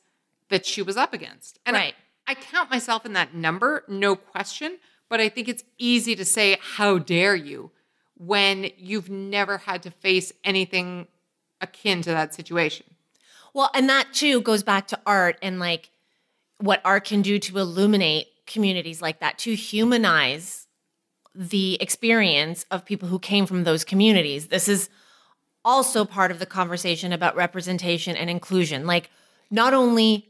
that she was up against. And Right. I, I count myself in that number, no question, but I think it's easy to say how dare you when you've never had to face anything akin to that situation. Well, and that too goes back to art and like what art can do to illuminate communities like that, to humanize the experience of people who came from those communities. This is also part of the conversation about representation and inclusion. Like, not only,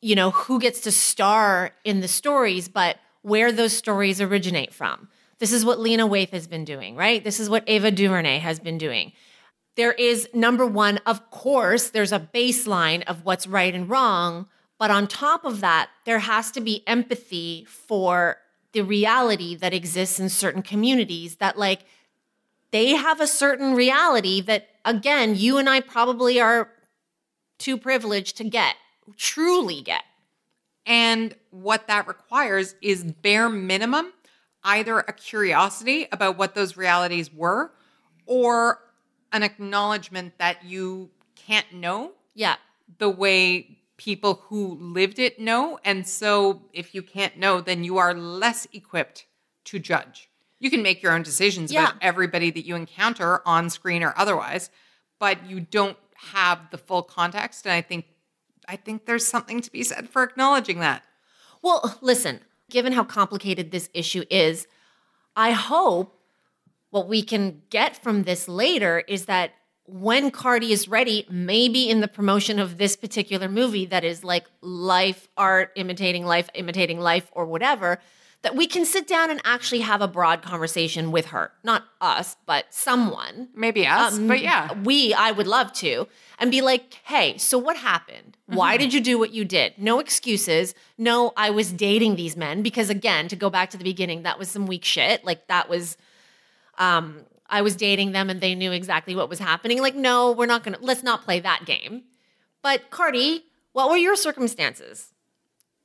you know, who gets to star in the stories, but where those stories originate from. This is what Lena Waithe has been doing, right? This is what Ava DuVernay has been doing there is number one, of course, there's a baseline of what's right and wrong. But on top of that, there has to be empathy for the reality that exists in certain communities that, like, they have a certain reality that, again, you and I probably are too privileged to get, truly get. And what that requires is bare minimum either a curiosity about what those realities were or an acknowledgement that you can't know Yeah. the way people who lived it know. And so if you can't know, then you are less equipped to judge. You can make your own decisions Yeah. about everybody that you encounter on screen or otherwise, but you don't have the full context. And I think I think there's something to be said for acknowledging that. Well, listen, given how complicated this issue is, I hope what we can get from this later is that when Cardi is ready, maybe in the promotion of this particular movie that is like life art imitating life, imitating life, or whatever, that we can sit down and actually have a broad conversation with her. Not us, but someone. Maybe us, Um, but yeah. We, I would love to, and be like, hey, so what happened? Mm-hmm. Why did you do what you did? No excuses. No, I was dating these men because, again, to go back to the beginning, that was some weak shit. Like, that was, um, I was dating them and they knew exactly what was happening. Like, no, we're not gonna, let's not play that game. But, Cardi, what were your circumstances?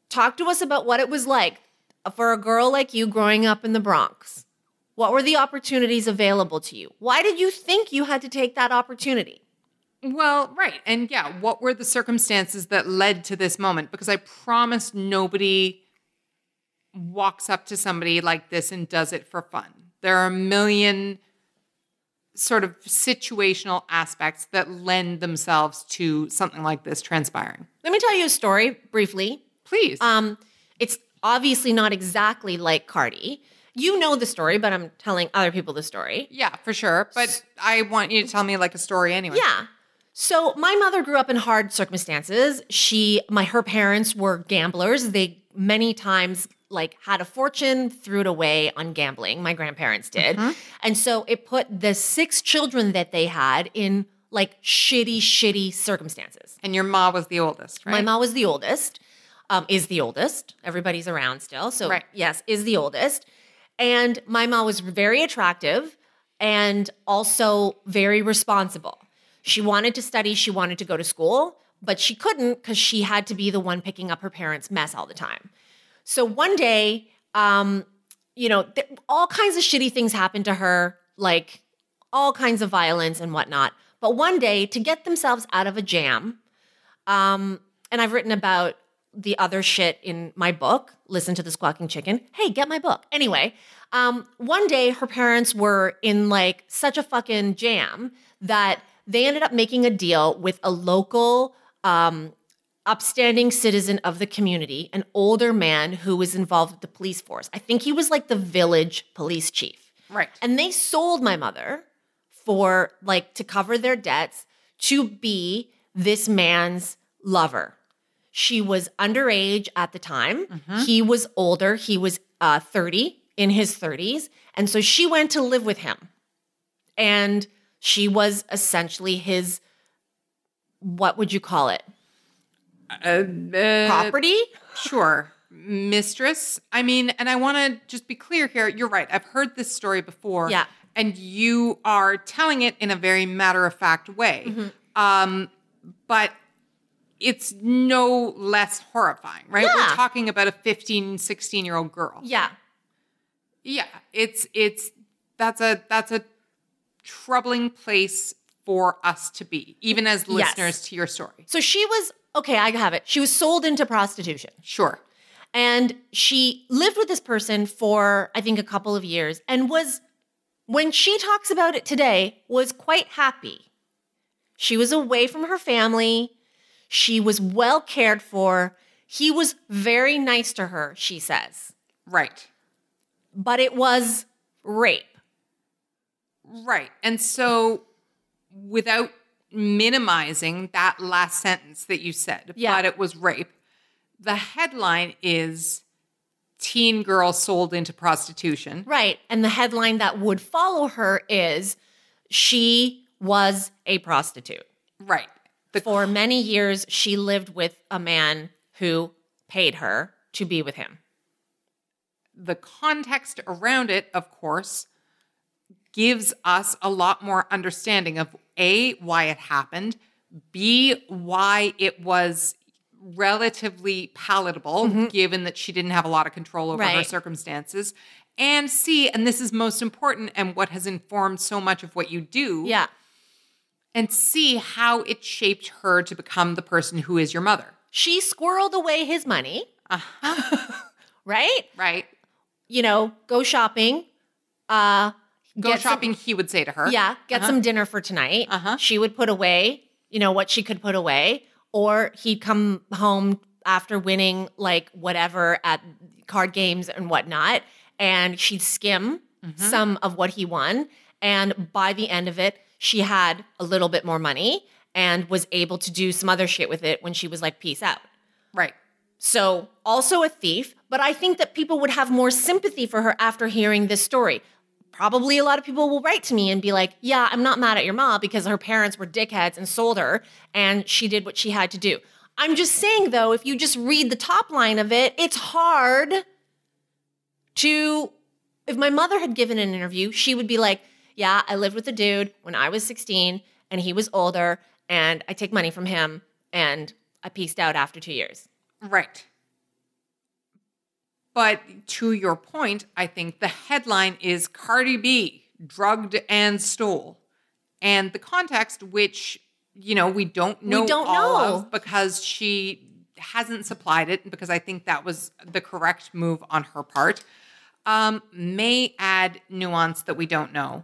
Talk to us about what it was like for a girl like you growing up in the Bronx. What were the opportunities available to you? Why did you think you had to take that opportunity? Well, right. And yeah, what were the circumstances that led to this moment? Because I promise nobody walks up to somebody like this and does it for fun. There are a million sort of situational aspects that lend themselves to something like this transpiring. Let me tell you a story briefly. Please. Um, it's obviously not exactly like Cardi. You know the story, but I'm telling other people the story. yeah, for sure. But I want you to tell me like a story anyway. Yeah. So my mother grew up in hard circumstances. She my her parents were gamblers. They many times like had a fortune, threw it away on gambling. My grandparents did. And so it put the six children that they had in like shitty shitty circumstances. And your ma was the oldest, right? My mom was the oldest, um, is the oldest. Everybody's around still. So, Right. yes, is the oldest. And my mom was very attractive and also very responsible. She wanted to study, she wanted to go to school, but she couldn't because she had to be the one picking up her parents' mess all the time. So one day, um, you know, th- all kinds of shitty things happened to her, like all kinds of violence and whatnot. But one day, to get themselves out of a jam, um, and I've written about the other shit in my book, Listen to the Squawking Chicken. Hey, get my book. Anyway, um, one day her parents were in like such a fucking jam that they ended up making a deal with a local um, upstanding citizen of the community, an older man who was involved with the police force. I think he was like the village police chief. Right. And they sold my mother for like to cover their debts to be this man's lover. She was underage at the time. He was older. He was uh, 30 in his 30s. And so she went to live with him. And she was essentially his, what would you call it? Uh, uh, Property? Sure. Mistress. I mean, and I want to just be clear here. You're right. I've heard this story before. Yeah. And you are telling it in a very matter of fact way. Mm-hmm. Um, but it's no less horrifying, right? Yeah. We're talking about a 15, 16 year old girl. Yeah. Yeah. It's, it's, that's a, that's a troubling place for us to be, even as Yes. listeners to your story. So she was, okay, I have it. She was sold into prostitution. Sure. And she lived with this person for, I think, a couple of years and was, when she talks about it today, was quite happy. She was away from her family. She was well cared for. He was very nice to her, she says. Right. But it was rape. Right. And so without minimizing that last sentence that you said, Yeah. but it was rape, the headline is teen girl sold into prostitution. Right. And the headline that would follow her is she was a prostitute. Right. The For many years, she lived with a man who paid her to be with him. the context around it, of course, gives us a lot more understanding of A, why it happened, B, why it was relatively palatable given that she didn't have a lot of control over her circumstances. And C, and this is most important and what has informed so much of what you do. Yeah. And see how it shaped her to become the person who is your mother. She squirreled away his money, <laughs> right? Right? You know, go shopping. Uh Go get some- shopping, he would say to her. Yeah, get some dinner for tonight. Uh-huh. She would put away, you know, what she could put away, or he'd come home after winning like whatever at card games and whatnot, and she'd skim Mm-hmm. some of what he won. And by the end of it, she had a little bit more money and was able to do some other shit with it when she was like, peace out. Right. So, also a thief, but I think that people would have more sympathy for her after hearing this story. Probably a lot of people will write to me and be like, Yeah, I'm not mad at your mom because her parents were dickheads and sold her and she did what she had to do. I'm just saying, though, if you just read the top line of it, it's hard to. If my mother had given an interview, she would be like, Yeah, I lived with a dude when I was 16 and he was older and I take money from him and I pieced out after two years. Right. But to your point, I think the headline is Cardi B drugged and stole. And the context, which, you know, we don't know don't all know. of because she hasn't supplied it, because I think that was the correct move on her part, um, may add nuance that we don't know.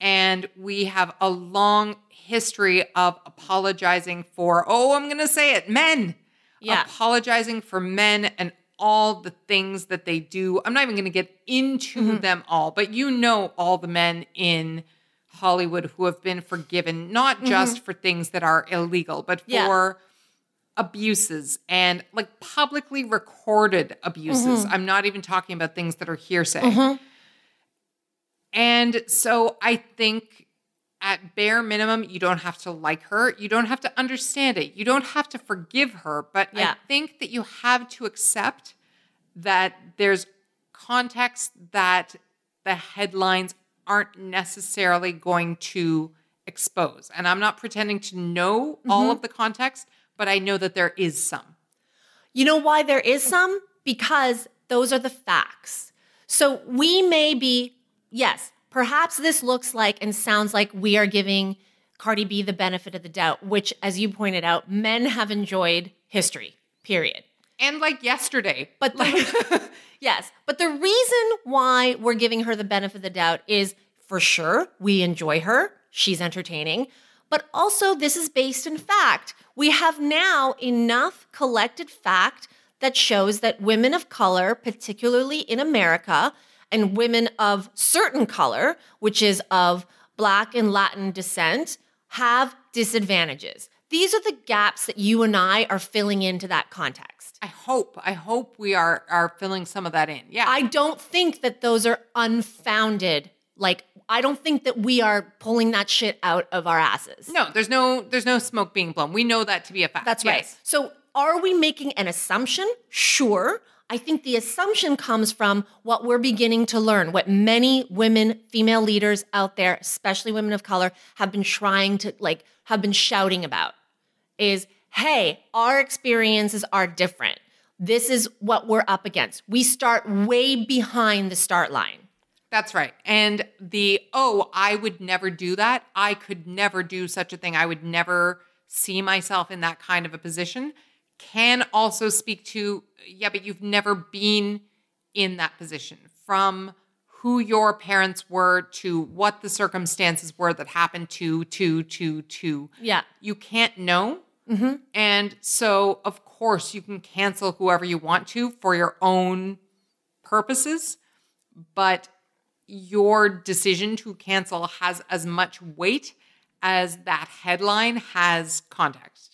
And we have a long history of apologizing for, oh, I'm going to say it, men Yeah. apologizing for men and all the things that they do. I'm not even going to get into mm-hmm. them all, but you know all the men in Hollywood who have been forgiven, not mm-hmm. just for things that are illegal, but for Yeah. abuses and like publicly recorded abuses. Mm-hmm. I'm not even talking about things that are hearsay. And so I think at bare minimum, you don't have to like her. You don't have to understand it. You don't have to forgive her. But Yeah. I think that you have to accept that there's context that the headlines aren't necessarily going to expose. And I'm not pretending to know all mm-hmm. of the context, but I know that there is some. You know why there is some? Because those are the facts. So we may be, yes, perhaps this looks like and sounds like we are giving Cardi B the benefit of the doubt, which, as you pointed out, men have enjoyed history, period. And like yesterday, But the, <laughs> yes, but the reason why we're giving her the benefit of the doubt is for sure we enjoy her. She's entertaining. But also, this is based in fact. We have now enough collected fact that shows that women of color, particularly in America, and women of certain color, which is of Black and Latin descent, have disadvantages. These are the gaps that you and I are filling into that context. I hope, I hope we are are filling some of that in. Yeah. I don't think that those are unfounded. Like, I don't think that we are pulling that shit out of our asses. No, there's no there's no smoke being blown. We know that to be a fact. That's right. Yes. So, are we making an assumption? Sure. I think the assumption comes from what we're beginning to learn, what many women, female leaders out there, especially women of color, have been trying to, like, have been shouting about is hey, our experiences are different. This is what we're up against. We start way behind the start line. That's right. And the oh, I would never do that. I could never do such a thing. I would never see myself in that kind of a position can also speak to yeah, but you've never been in that position from who your parents were to what the circumstances were that happened to to to to Yeah. you can't know. Mm-hmm. And so, of course, you can cancel whoever you want to for your own purposes, but your decision to cancel has as much weight as that headline has context.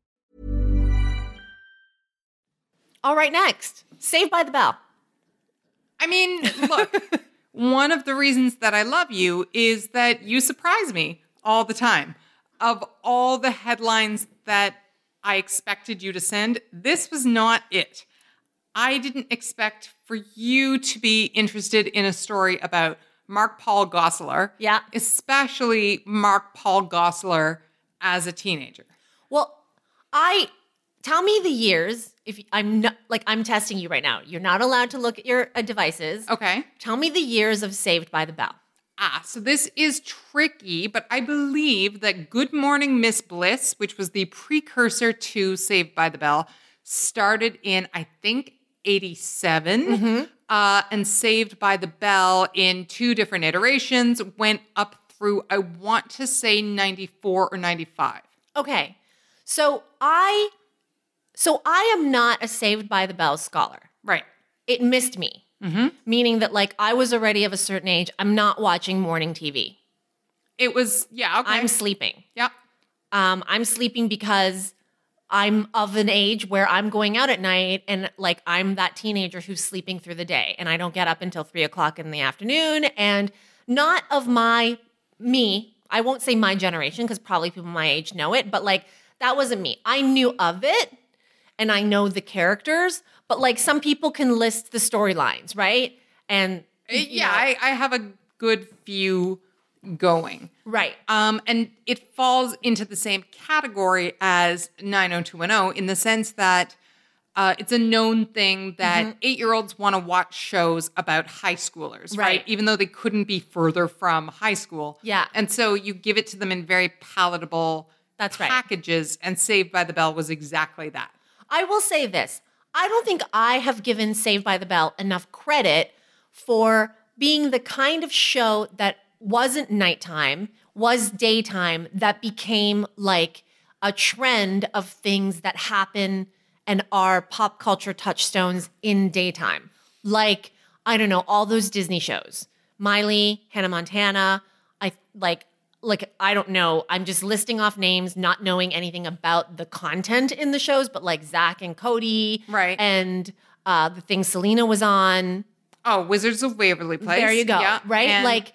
All right, next. Saved by the Bell. I mean, <laughs> look, one of the reasons that I love you is that you surprise me all the time. Of all the headlines that I expected you to send, this was not it. I didn't expect for you to be interested in a story about Mark Paul Gosselaar. Yeah. Especially Mark Paul Gosselaar as a teenager. Well, I tell me the years. If I'm not like I'm testing you right now, you're not allowed to look at your uh, devices. Okay. Tell me the years of Saved by the Bell. Ah, so this is tricky, but I believe that Good Morning Miss Bliss, which was the precursor to Saved by the Bell, started in, I think, 87. Uh, and Saved by the Bell in two different iterations went up through, I want to say 94 or 95. Okay. So I so I am not a Saved by the Bell scholar. Right. It missed me. Meaning that like I was already of a certain age. I'm not watching morning TV. It was, yeah, okay. I'm sleeping. yeah. Um, I'm sleeping because I'm of an age where I'm going out at night and like I'm that teenager who's sleeping through the day and I don't get up until three o'clock in the afternoon. And not of my me, I won't say my generation because probably people my age know it, but like that wasn't me. I knew of it and I know the characters, but like some people can list the storylines, right? And Uh, yeah, know, I, I have a good few going. right. Um, and it falls into the same category as 90210 in the sense that uh, it's a known thing that eight year olds want to watch shows about high schoolers, right. Right. Even though they couldn't be further from high school. Yeah. And so you give it to them in very palatable That's right. packages, and Saved by the Bell was exactly that. I will say this. I don't think I have given Saved by the Bell enough credit for being the kind of show that wasn't nighttime, was daytime, that became like a trend of things that happen and are pop culture touchstones in daytime. Like, I don't know, all those Disney shows. Miley, Hannah Montana, I like like I don't know. I'm just listing off names, not knowing anything about the content in the shows, but like Zack and Cody, Right. And uh, the thing Selena was on. Oh, Wizards of Waverly Place. There you go. Yeah. Right? And like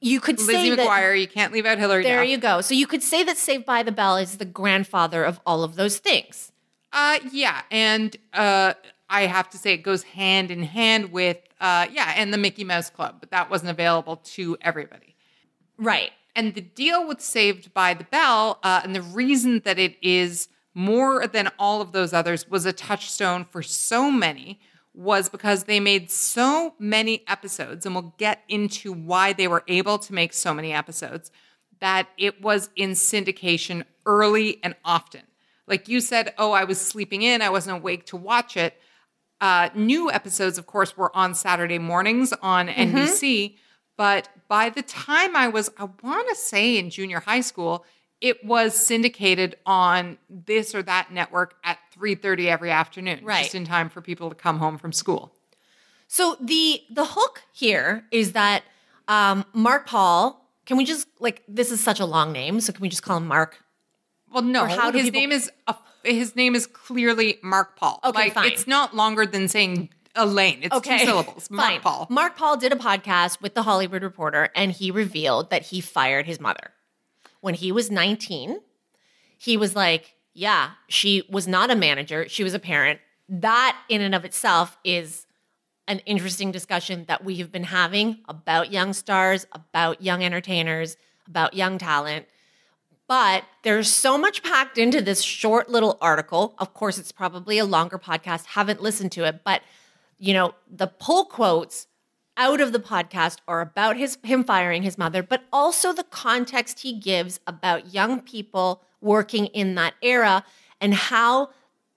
you could Lizzie say that. McGuire, you can't leave out Hilary There Duff. you go. So you could say that Saved by the Bell is the grandfather of all of those things. Uh, yeah, and uh, I have to say it goes hand in hand with uh, yeah, and the Mickey Mouse Club, but that wasn't available to everybody. Right. And the deal with Saved by the Bell, uh, and the reason that it is more than all of those others was a touchstone for so many was because they made so many episodes, and we'll get into why they were able to make so many episodes, that it was in syndication early and often. Like you said, oh, I was sleeping in, I wasn't awake to watch it. Uh, new episodes, of course, were on Saturday mornings on NBC. But by the time I was, I want to say in junior high school, it was syndicated on this or that network at 3:30 every afternoon, Right. just in time for people to come home from school. So the the hook here is that um, Mark Paul. Can we just like this is such a long name, so can we just call him Mark? Well, no, Or how his people- name is a, his name is clearly Mark Paul. Okay, like fine. it's not longer than saying Elaine. It's two syllables. Mark Fine. Paul. Mark Paul did a podcast with the Hollywood Reporter, and he revealed that he fired his mother when he was 19. He was like, "Yeah, she was not a manager; she was a parent." That, in and of itself, is an interesting discussion that we have been having about young stars, about young entertainers, about young talent. But there's so much packed into this short little article. Of course, it's probably a longer podcast. Haven't listened to it, but you know, the pull quotes out of the podcast are about his him firing his mother, but also the context he gives about young people working in that era and how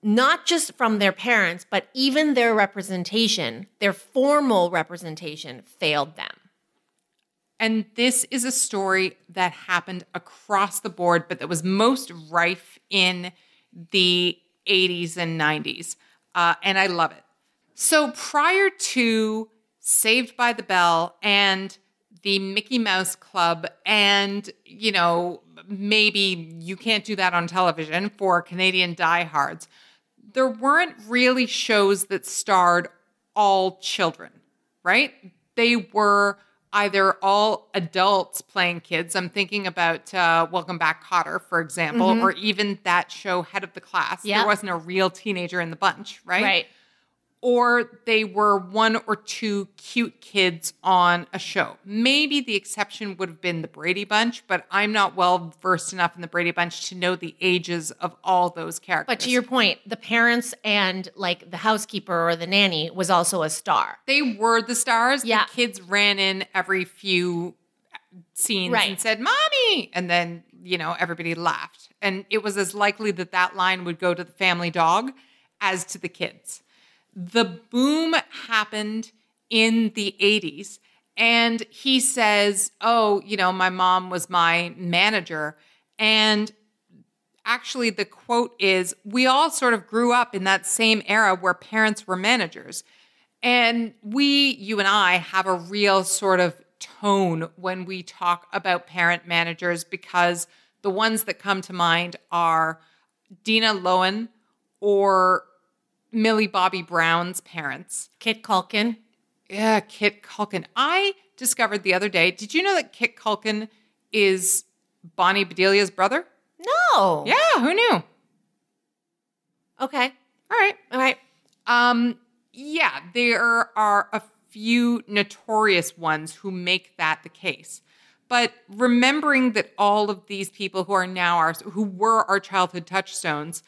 not just from their parents, but even their representation, their formal representation failed them. And this is a story that happened across the board, but that was most rife in the 80s and 90s. Uh, and I love it. So prior to Saved by the Bell and the Mickey Mouse Club, and, you know, maybe you can't do that on television for Canadian diehards. There weren't really shows that starred all children, right? They were either all adults playing kids. I'm thinking about uh, Welcome Back, Kotter, for example, or even that show, Head of the Class. Yep. There wasn't a real teenager in the bunch, right? Right. Or they were one or two cute kids on a show. Maybe the exception would have been the Brady Bunch, but I'm not well versed enough in the Brady Bunch to know the ages of all those characters. But to your point, the parents and like the housekeeper or the nanny was also a star. they were the stars. Yeah. The kids ran in every few uh, scenes Right. and said, Mommy. And then, you know, everybody laughed. And it was as likely that that line would go to the family dog as to the kids. The boom happened in the 80s. And he says, Oh, you know, my mom was my manager. And actually, the quote is We all sort of grew up in that same era where parents were managers. And we, you and I, have a real sort of tone when we talk about parent managers because the ones that come to mind are Dina Lohan or Millie Bobby Brown's parents. Kit Culkin. Yeah, Kit Culkin. I discovered the other day. Did you know that Kit Culkin is Bonnie Bedelia's brother? No. Yeah, who knew? Okay. All right. All right. Um, yeah, there are a few notorious ones who make that the case. But remembering that all of these people who are now our, who were our childhood touchstones,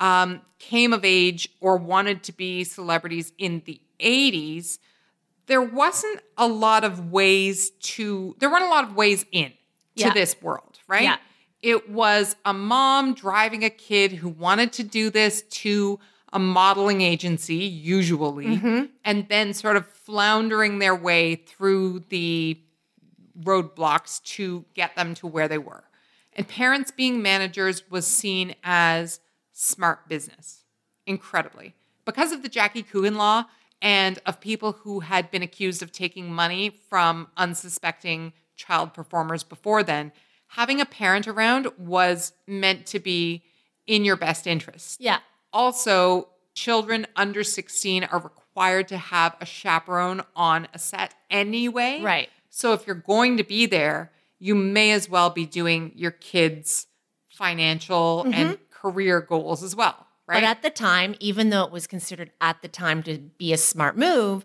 um, came of age or wanted to be celebrities in the 80s, there wasn't a lot of ways to, there weren't a lot of ways in to Yeah. this world, right? Yeah. It was a mom driving a kid who wanted to do this to a modeling agency, usually, and then sort of floundering their way through the roadblocks to get them to where they were. And parents being managers was seen as smart business, incredibly. Because of the Jackie Coogan law and of people who had been accused of taking money from unsuspecting child performers before then, having a parent around was meant to be in your best interest. Yeah. Also, children under 16 are required to have a chaperone on a set anyway. Right. So if you're going to be there, you may as well be doing your kids' financial and mm-hmm. Career goals as well, right? But at the time, even though it was considered at the time to be a smart move,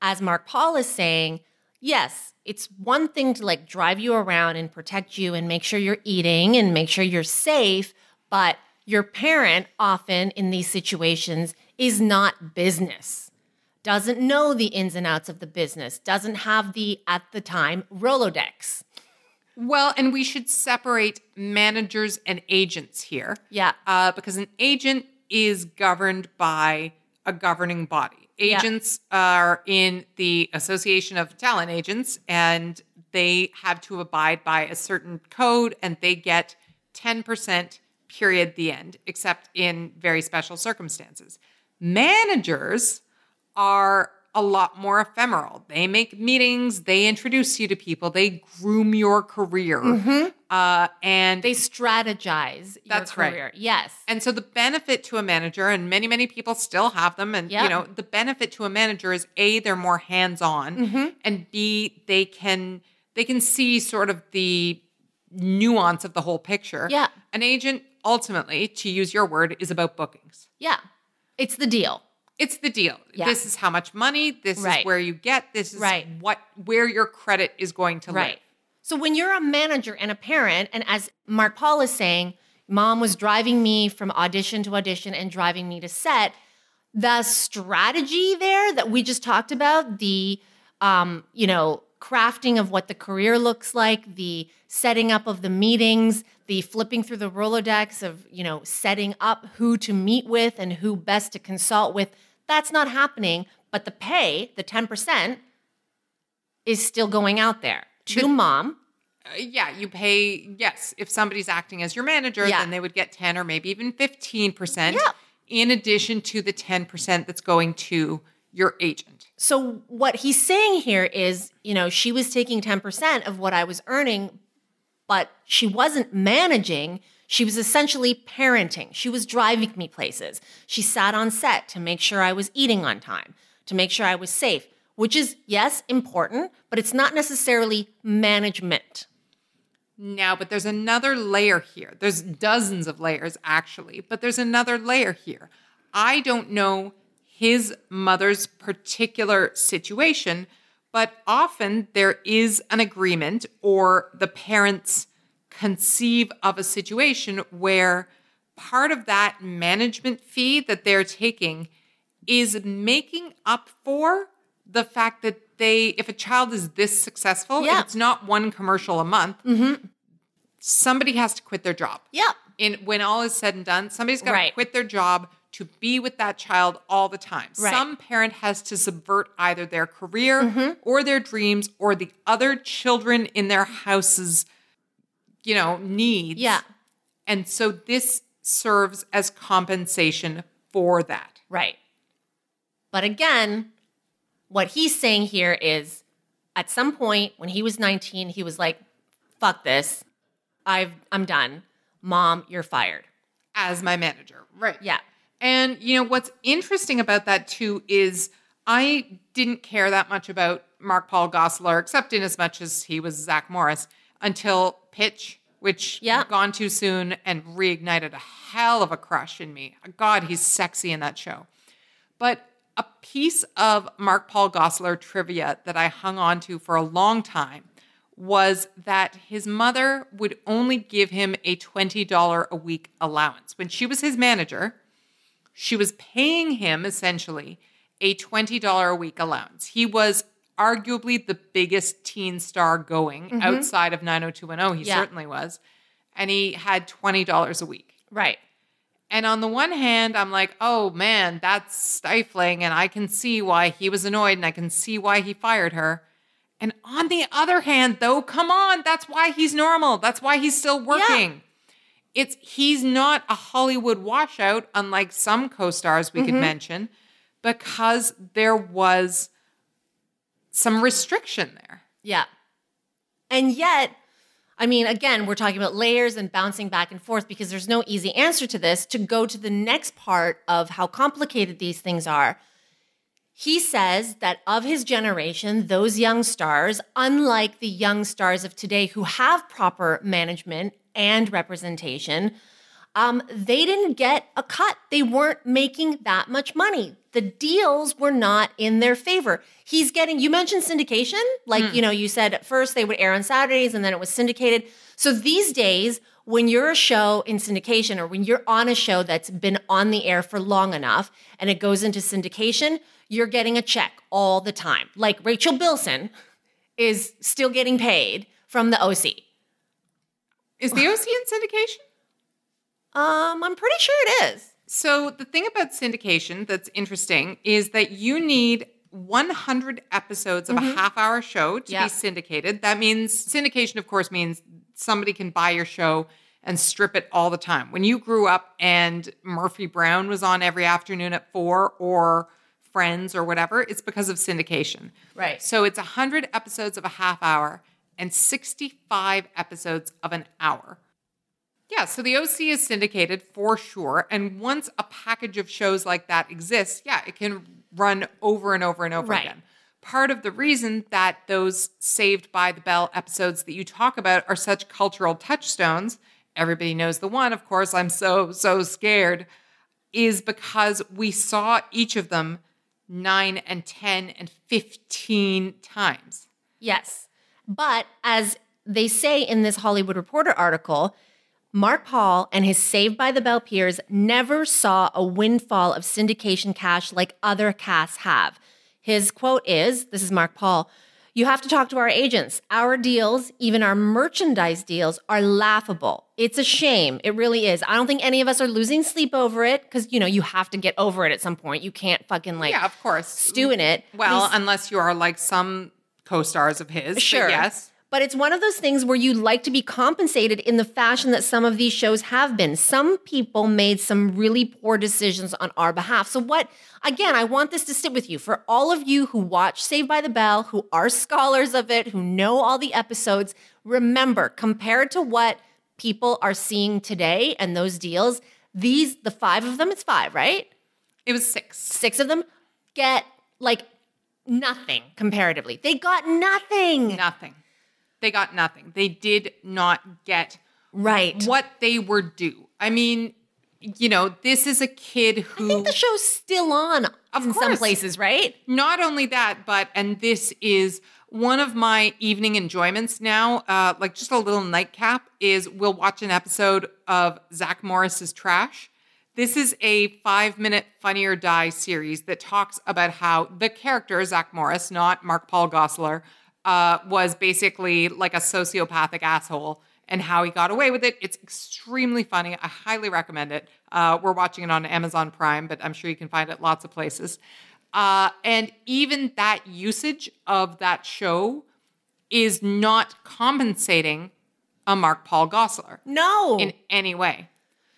as Mark Paul is saying, yes, it's one thing to like drive you around and protect you and make sure you're eating and make sure you're safe, but your parent often in these situations is not business. Doesn't know the ins and outs of the business, doesn't have the at the time Rolodex. Well, and we should separate managers and agents here. Yeah. uh, because an agent is governed by a governing body. Yeah. Agents are in the Association of Talent Agents, and they have to abide by a certain code, and they get 10% period the end, except in very special circumstances. Managers are a lot more ephemeral. They make meetings, they introduce you to people, they groom your career, uh, and They strategize That's your right. Yes. and so the benefit to a manager, and many, many people still have them, and Yeah. you know, the benefit to a manager is A, they're more hands-on, Mm-hmm. and B, they can they can see sort of the nuance of the whole picture. Yeah. An agent, ultimately, to use your word, is about bookings. Yeah. It's the deal. It's the deal. Yeah. This is how much money, this Right. is where you get, this is Right. what where your credit is going to Right. live. So when you're a manager and a parent, and as Mark Paul is saying, mom was driving me from audition to audition and driving me to set, the strategy there that we just talked about, the um, you know, crafting of what the career looks like, the setting up of the meetings, the flipping through the Rolodex of, you know, setting up who to meet with and who best to consult with, that's not happening. But the pay, the 10%, is still going out there to mom. Uh, yeah, you pay, yes, if somebody's acting as your manager, Yeah. then they would get 10 or maybe even 15% Yeah. in addition to the 10% that's going to your agent. So what he's saying here is, you know, she was taking 10% of what I was earning, but she wasn't managing. She was essentially parenting. She was driving me places. She sat on set to make sure I was eating on time, to make sure I was safe, which is, yes, important, but it's not necessarily management. Now, but there's another layer here. There's dozens of layers actually, but there's another layer here. I don't know his mother's particular situation, but often there is an agreement or the parents conceive of a situation where part of that management fee that they're taking is making up for the fact that they, if a child is this successful, Yeah. it's not one commercial a month, somebody has to quit their job. Yep. In when all is said and done, somebody's got to Right. quit their job to be with that child all the time. Right. Some parent has to subvert either their career Mm-hmm. or their dreams or the other children in their house's, you know, needs. Yeah. And so this serves as compensation for that. Right. But again, what he's saying here is at some point when he was 19, he was like, fuck this. I've I'm done. Mom, you're fired. As my manager. Right. Yeah. And you know what's interesting about that too is I didn't care that much about Mark Paul Gosselaar, except in as much as he was Zach Morris, until Pitch, which Yeah. gone too soon and reignited a hell of a crush in me. God, he's sexy in that show. But a piece of Mark Paul Gosselaar trivia that I hung on to for a long time was that his mother would only give him a $20 a week allowance. When she was his manager, she was paying him essentially a $20 a week allowance. He was arguably the biggest teen star going mm-hmm. outside of 90210. He Yeah. certainly was. And he had $20 a week. Right. And on the one hand, I'm like, oh man, that's stifling. And I can see why he was annoyed and I can see why he fired her. And on the other hand, though, come on, that's why he's normal. That's why he's still working. It's he's not a Hollywood washout, unlike some co-stars we could mm-hmm. mention, because there was some restriction there. Yeah. And yet, I mean, again, we're talking about layers and bouncing back and forth because there's no easy answer to this. To go to the next part of how complicated these things are, he says that of his generation, those young stars, unlike the young stars of today who have proper management and representation, um, they didn't get a cut. They weren't making that much money. The deals were not in their favor. He's getting, you mentioned syndication. Like, you know, you said at first they would air on Saturdays and then it was syndicated. So these days, when you're a show in syndication or when you're on a show that's been on the air for long enough and it goes into syndication, you're getting a check all the time. Like Rachel Bilson is still getting paid from the OC. Is the OC in syndication? Um, I'm pretty sure it is. So the thing about syndication that's interesting is that you need 100 episodes of a half-hour show to Mm-hmm. Be syndicated. That means syndication, of course, means somebody can buy your show and strip it all the time. When you grew up and Murphy Brown was on every afternoon at four, or Friends, or whatever, it's because of syndication. Right. So it's 100 episodes of a half hour and 65 episodes of an hour. Yeah, so the OC is syndicated for sure. And once a package of shows like that exists, yeah, it can run over and over and over Right. again. Part of the reason that those Saved by the Bell episodes that you talk about are such cultural touchstones, everybody knows the one, of course, I'm so, so scared, is because we saw each of them nine and 10 and 15 times. Yes. But as they say in this Hollywood Reporter article, Mark Paul and his Saved by the Bell peers never saw a windfall of syndication cash like other casts have. His quote is this is Mark Paul. You have to talk to our agents. Our deals, even our merchandise deals, are laughable. It's a shame. It really is. I don't think any of us are losing sleep over it because, you know, you have to get over it at some point. You can't fucking like yeah, of course. stew in it. Well, unless you are like some co-stars of his. Sure. yes. But it's one of those things where you like to be compensated in the fashion that some of these shows have been. Some people made some really poor decisions on our behalf. So, what, again, I want this to sit with you. For all of you who watch Saved by the Bell, who are scholars of it, who know all the episodes, remember, compared to what people are seeing today and those deals, these, the five of them, it's five, right? It was six. Six of them get like nothing comparatively. They got nothing. Nothing. They got nothing. They did not get Right. what they were due. I mean, you know, this is a kid who I think the show's still on Of in some places, right? not only that, but and this is one of my evening enjoyments now, uh, like just a little nightcap, is we'll watch an episode of Zach Morris's Trash. This is a five minute Funny or Die series that talks about how the character, Zach Morris, not Mark Paul Gosselaar, uh, was basically like a sociopathic asshole and how he got away with it. It's extremely funny. I highly recommend it. Uh, we're watching it on Amazon Prime, but I'm sure you can find it lots of places. Uh, and even that usage of that show is not compensating a Mark Paul Gosselaar No. in any way.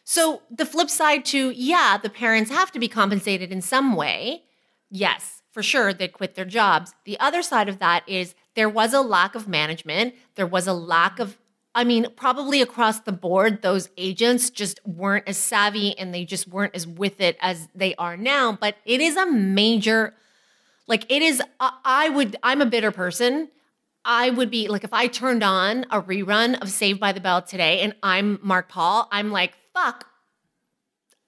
so the flip side to, yeah, the parents have to be compensated in some way. Yes, for sure, they quit their jobs. The other side of that is there was a lack of management. There was a lack of, I mean, probably across the board, those agents just weren't as savvy and they just weren't as with it as they are now. But it is a major, like, it is, I, would, I'm a bitter person. I would be like, if I turned on a rerun of Saved by the Bell today and I'm Mark Paul, I'm like, fuck,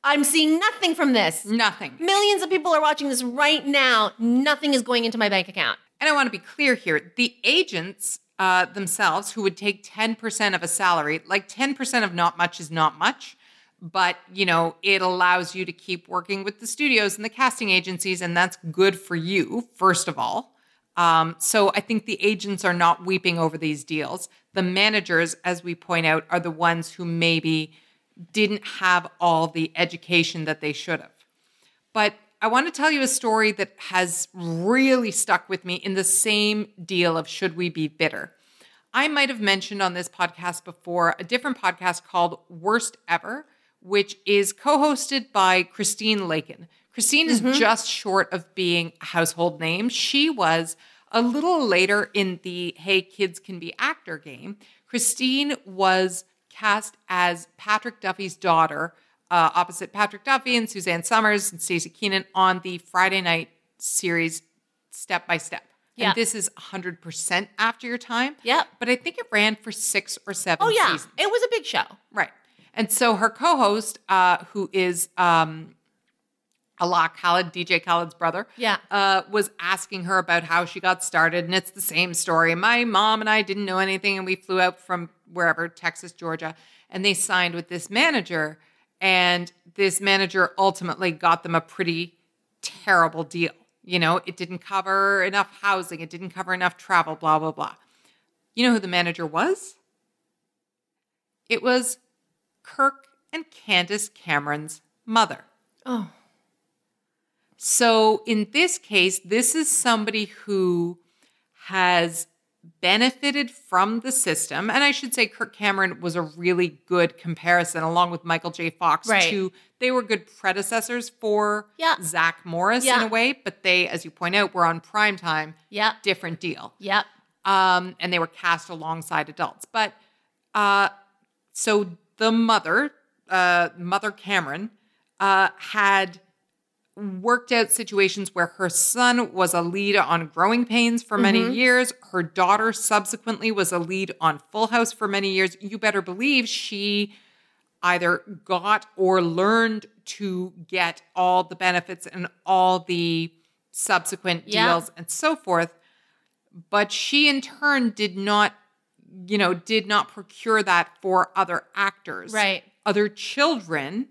I'm seeing nothing from this. Nothing. Millions of people are watching this right now. Nothing is going into my bank account. And I want to be clear here the agents uh, themselves, who would take 10% of a salary, like 10% of not much is not much, but you know, it allows you to keep working with the studios and the casting agencies, and that's good for you, first of all. Um, so I think the agents are not weeping over these deals. The managers, as we point out, are the ones who maybe didn't have all the education that they should have. But I want to tell you a story that has really stuck with me in the same deal of should we be bitter. I might have mentioned on this podcast before a different podcast called Worst Ever, which is co hosted by Christine Lakin. Christine is mm-hmm. just short of being a household name. She was a little later in the Hey Kids Can Be Actor game. Christine was cast as Patrick Duffy's daughter, uh, opposite Patrick Duffy and Suzanne Somers and Staci Keanan on the Friday night series Step by Step. Yeah. And this is 100% after your time. Yeah. But I think it ran for six or seven Oh, yeah. seasons. It was a big show. Right. And so her co-host, uh, who is um, Allah Khaled, DJ Khaled's brother, Yeah. uh, was asking her about how she got started, and it's the same story. My mom and I didn't know anything, and we flew out from wherever, Texas, Georgia, and they signed with this manager, and this manager ultimately got them a pretty terrible deal. You know, it didn't cover enough housing, it didn't cover enough travel, blah blah blah. You know who the manager was? It was Kirk and Candace Cameron's mother. Oh. So in this case, this is somebody who has benefited from the system. And I should say Kirk Cameron was a really good comparison along with Michael J. Fox Right. to they were good predecessors for Yeah. Zach Morris in a way, but they, as you point out, were on prime time. Yep. Different deal. Yep. Um, and they were cast alongside adults. But uh, so the mother, uh, Mother Cameron, uh, had worked out situations where her son was a lead on Growing Pains for many mm-hmm. years. Her daughter subsequently was a lead on Full House for many years. You better believe she either got or learned to get all the benefits and all the subsequent Yeah. deals and so forth. But she in turn did not, you know, did not procure that for other actors Right. other children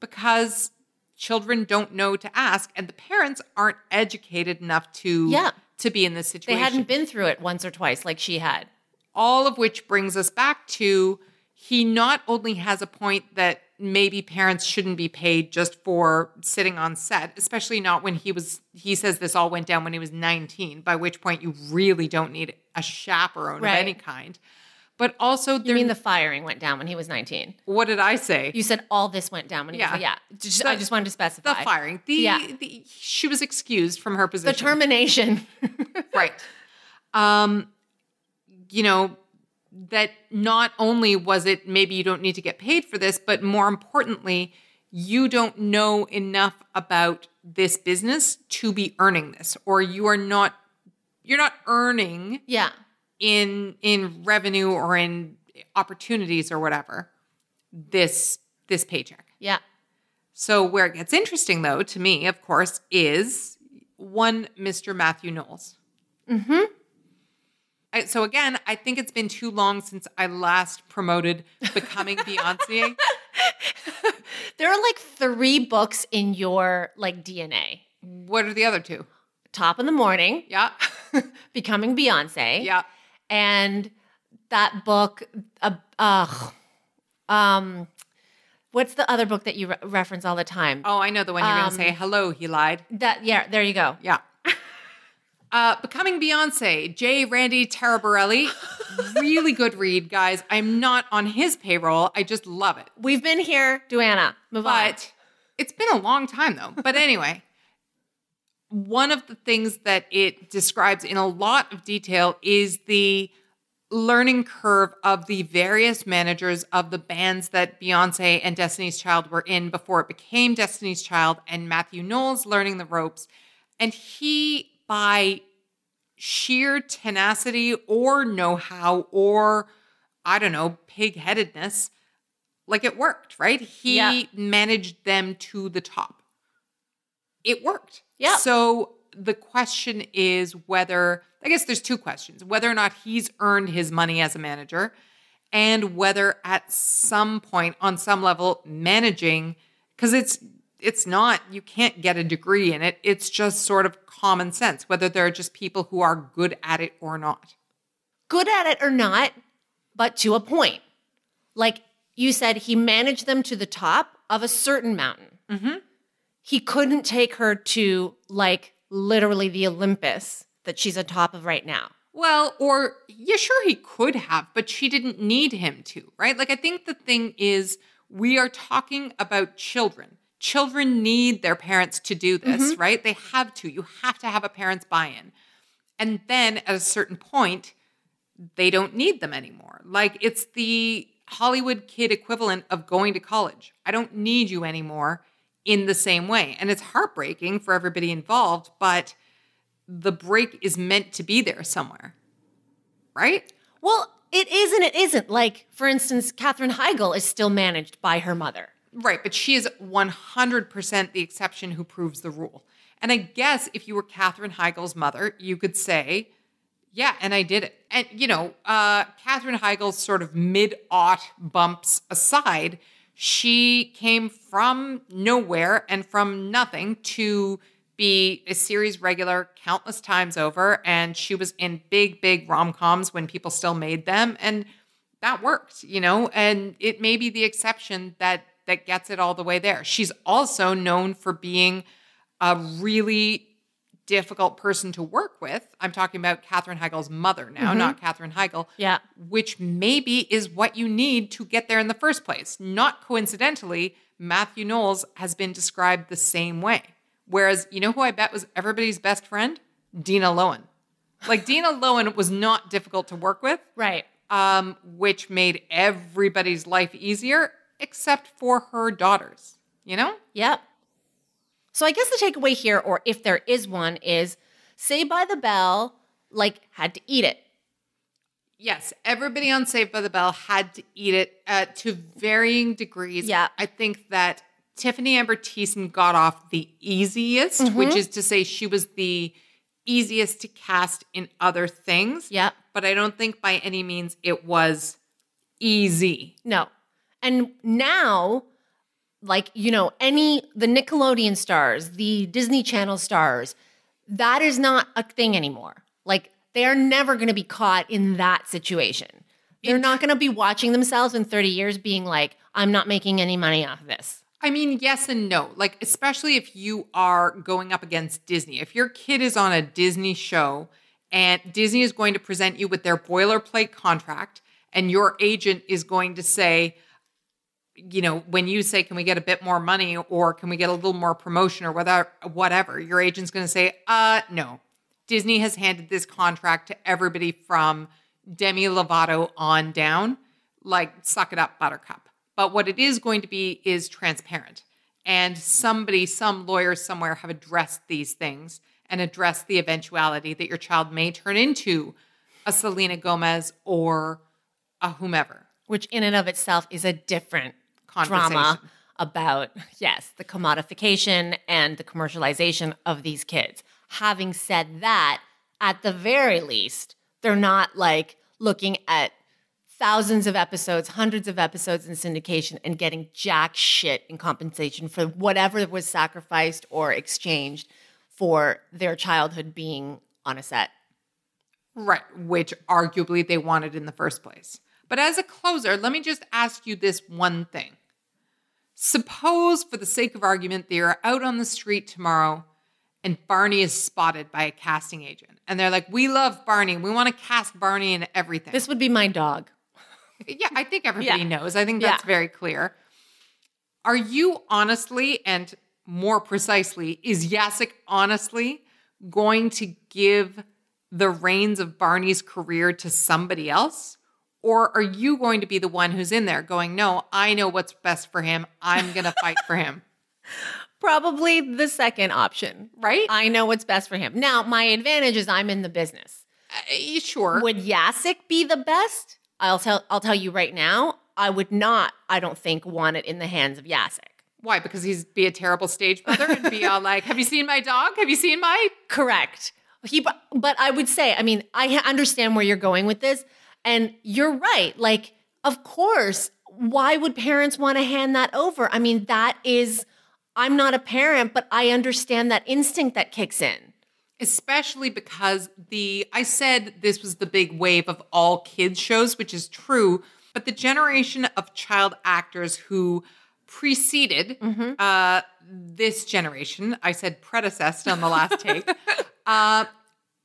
because children don't know to ask and the parents aren't educated enough to Yeah. to be in this situation. They hadn't been through it once or twice like she had. all of which brings us back to he not only has a point that maybe parents shouldn't be paid just for sitting on set, especially not when he was he says this all went down when he was 19, by which point you really don't need a chaperone Right. of any kind. But also You mean the firing went down when he was 19? what did I say? You said all this went down when he Yeah. was yeah. Just, The- I just wanted to specify the firing. The, Yeah. the she was excused from her position. The termination. <laughs> right. Um, you know, that not only was it maybe you don't need to get paid for this, but more importantly, you don't know enough about this business to be earning this, or you are not you're not earning yeah. In in revenue or in opportunities or whatever this this paycheck. Yeah. So where it gets interesting though to me, of course, is one Mr. Matthew Knowles. Mm-hmm. I, so again, I think it's been too long since I last promoted becoming Beyonce. <laughs> There are like three books in your like DNA. What are the other two? Top in the morning, Yeah, <laughs> becoming Beyonce. yeah. And that book, uh, uh, um, what's the other book that you re- reference all the time? Oh, I know the one you're going Um, to say. Hello, he lied. That yeah, there you go. Yeah. Uh, becoming Beyonce, J. Randy Taraborrelli. really good read, guys. I'm not on his payroll. I just love it. We've been here, Duana. Move on. But it's been a long time though. But anyway, one of the things that it describes in a lot of detail is the learning curve of the various managers of the bands that Beyonce and Destiny's Child were in before it became Destiny's Child, and Matthew Knowles learning the ropes. And he, by sheer tenacity or know how or I don't know, pig headedness, like it worked, right? He Yeah. managed them to the top. It worked. Yeah. So the question is whether, I guess there's two questions whether or not he's earned his money as a manager, and whether at some point, on some level, managing, because it's, it's not, you can't get a degree in it. It's just sort of common sense, whether there are just people who are good at it or not. Good at it or not, but to a point. Like you said, he managed them to the top of a certain mountain. Mhm. He couldn't take her to like literally the Olympus that she's on top of right now. Well, or yeah, sure he could have, but she didn't need him to, right? Like I think the thing is we are talking about children. Children need their parents to do this, mm-hmm. right? They have to. You have to have a parent's buy-in. And then at a certain point, they don't need them anymore. Like it's the Hollywood kid equivalent of going to college. I don't need you anymore in the same way. And it's heartbreaking for everybody involved, but the break is meant to be there somewhere. Right? Well, it is and it isn't. Like, for instance, Katherine Heigl is still managed by her mother. Right, but she is 100% the exception who proves the rule. And I guess if you were Katherine Heigl's mother, you could say, yeah, and I did it. And, you know, uh, Katherine Heigl's sort of mid aught bumps aside, she came from nowhere and from nothing to be a series regular countless times over. And she was in big, big rom coms when people still made them. And that worked, you know, and it may be the exception that that gets it all the way there. She's also known for being a really difficult person to work with. I'm talking about Katherine Heigl's mother now, not Katherine Heigl. Yeah. Which maybe is what you need to get there in the first place. Not coincidentally, Matthew Knowles has been described the same way. Whereas, you know who I bet was everybody's best friend? Dina Lohan. Like Dina <laughs> Lohan was not difficult to work with Right. um, which made everybody's life easier except for her daughters. You know? Yep. So I guess the takeaway here, or if there is one, is Saved by the Bell, like, had to eat it. Yes, everybody on Saved by the Bell had to eat it uh, to varying degrees. Yeah. I think that Tiffani Amber Thiessen got off the easiest, which is to say she was the easiest to cast in other things. Yeah. But I don't think by any means it was easy. No. And now, like, you know, any, the Nickelodeon stars, the Disney Channel stars, that is not a thing anymore. Like, they are never going to be caught in that situation. They're not going to be watching themselves in 30 years being like, I'm not making any money off of this. I mean, yes and no. Like, especially if you are going up against Disney. If your kid is on a Disney show and Disney is going to present you with their boilerplate contract, and your agent is going to say, you know, when you say, can we get a bit more money or can we get a little more promotion or whatever, whatever, your agent's going to say, uh, no. Disney has handed this contract to everybody from Demi Lovato on down. Like, suck it up, Buttercup. But what it is going to be is transparent. And somebody, some lawyers somewhere have addressed these things and addressed the eventuality that your child may turn into a Selena Gomez or a whomever. Which, in and of itself, is a different drama about, yes, the commodification and the commercialization of these kids. Having said that, at the very least, they're not like looking at thousands of episodes, hundreds of episodes in syndication and getting jack shit in compensation for whatever was sacrificed or exchanged for their childhood being on a set. Right, which arguably they wanted in the first place. But as a closer, let me just ask you this one thing. Suppose, for the sake of argument, they are out on the street tomorrow and Barney is spotted by a casting agent. And they're like, We love Barney. We want to cast Barney in everything. This would be my dog. <laughs> yeah, I think everybody Yeah. knows. I think that's Yeah. very clear. Are you honestly, and more precisely, is Yasik honestly going to give the reins of Barney's career to somebody else? Or are you going to be the one who's in there going, no, I know what's best for him. I'm going <laughs> to fight for him. Probably the second option. Right? I know what's best for him. Now, my advantage is I'm in the business. Uh, sure. Would Yasik be the best? I'll tell I'll tell you right now, I would not, I don't think, want it in the hands of Yasik. Why? Because he's be a terrible stage mother and be all like, have you seen my dog? Have you seen my Correct. He, but I would say, I mean, I understand where you're going with this, and you're right. Like, of course, why would parents want to hand that over? I mean, that is, I'm not a parent, but I understand that instinct that kicks in. especially because the I said this was the big wave of all kids shows, which is true, but the generation of child actors who preceded uh, this generation, I said predecessed on the last take. <laughs> uh,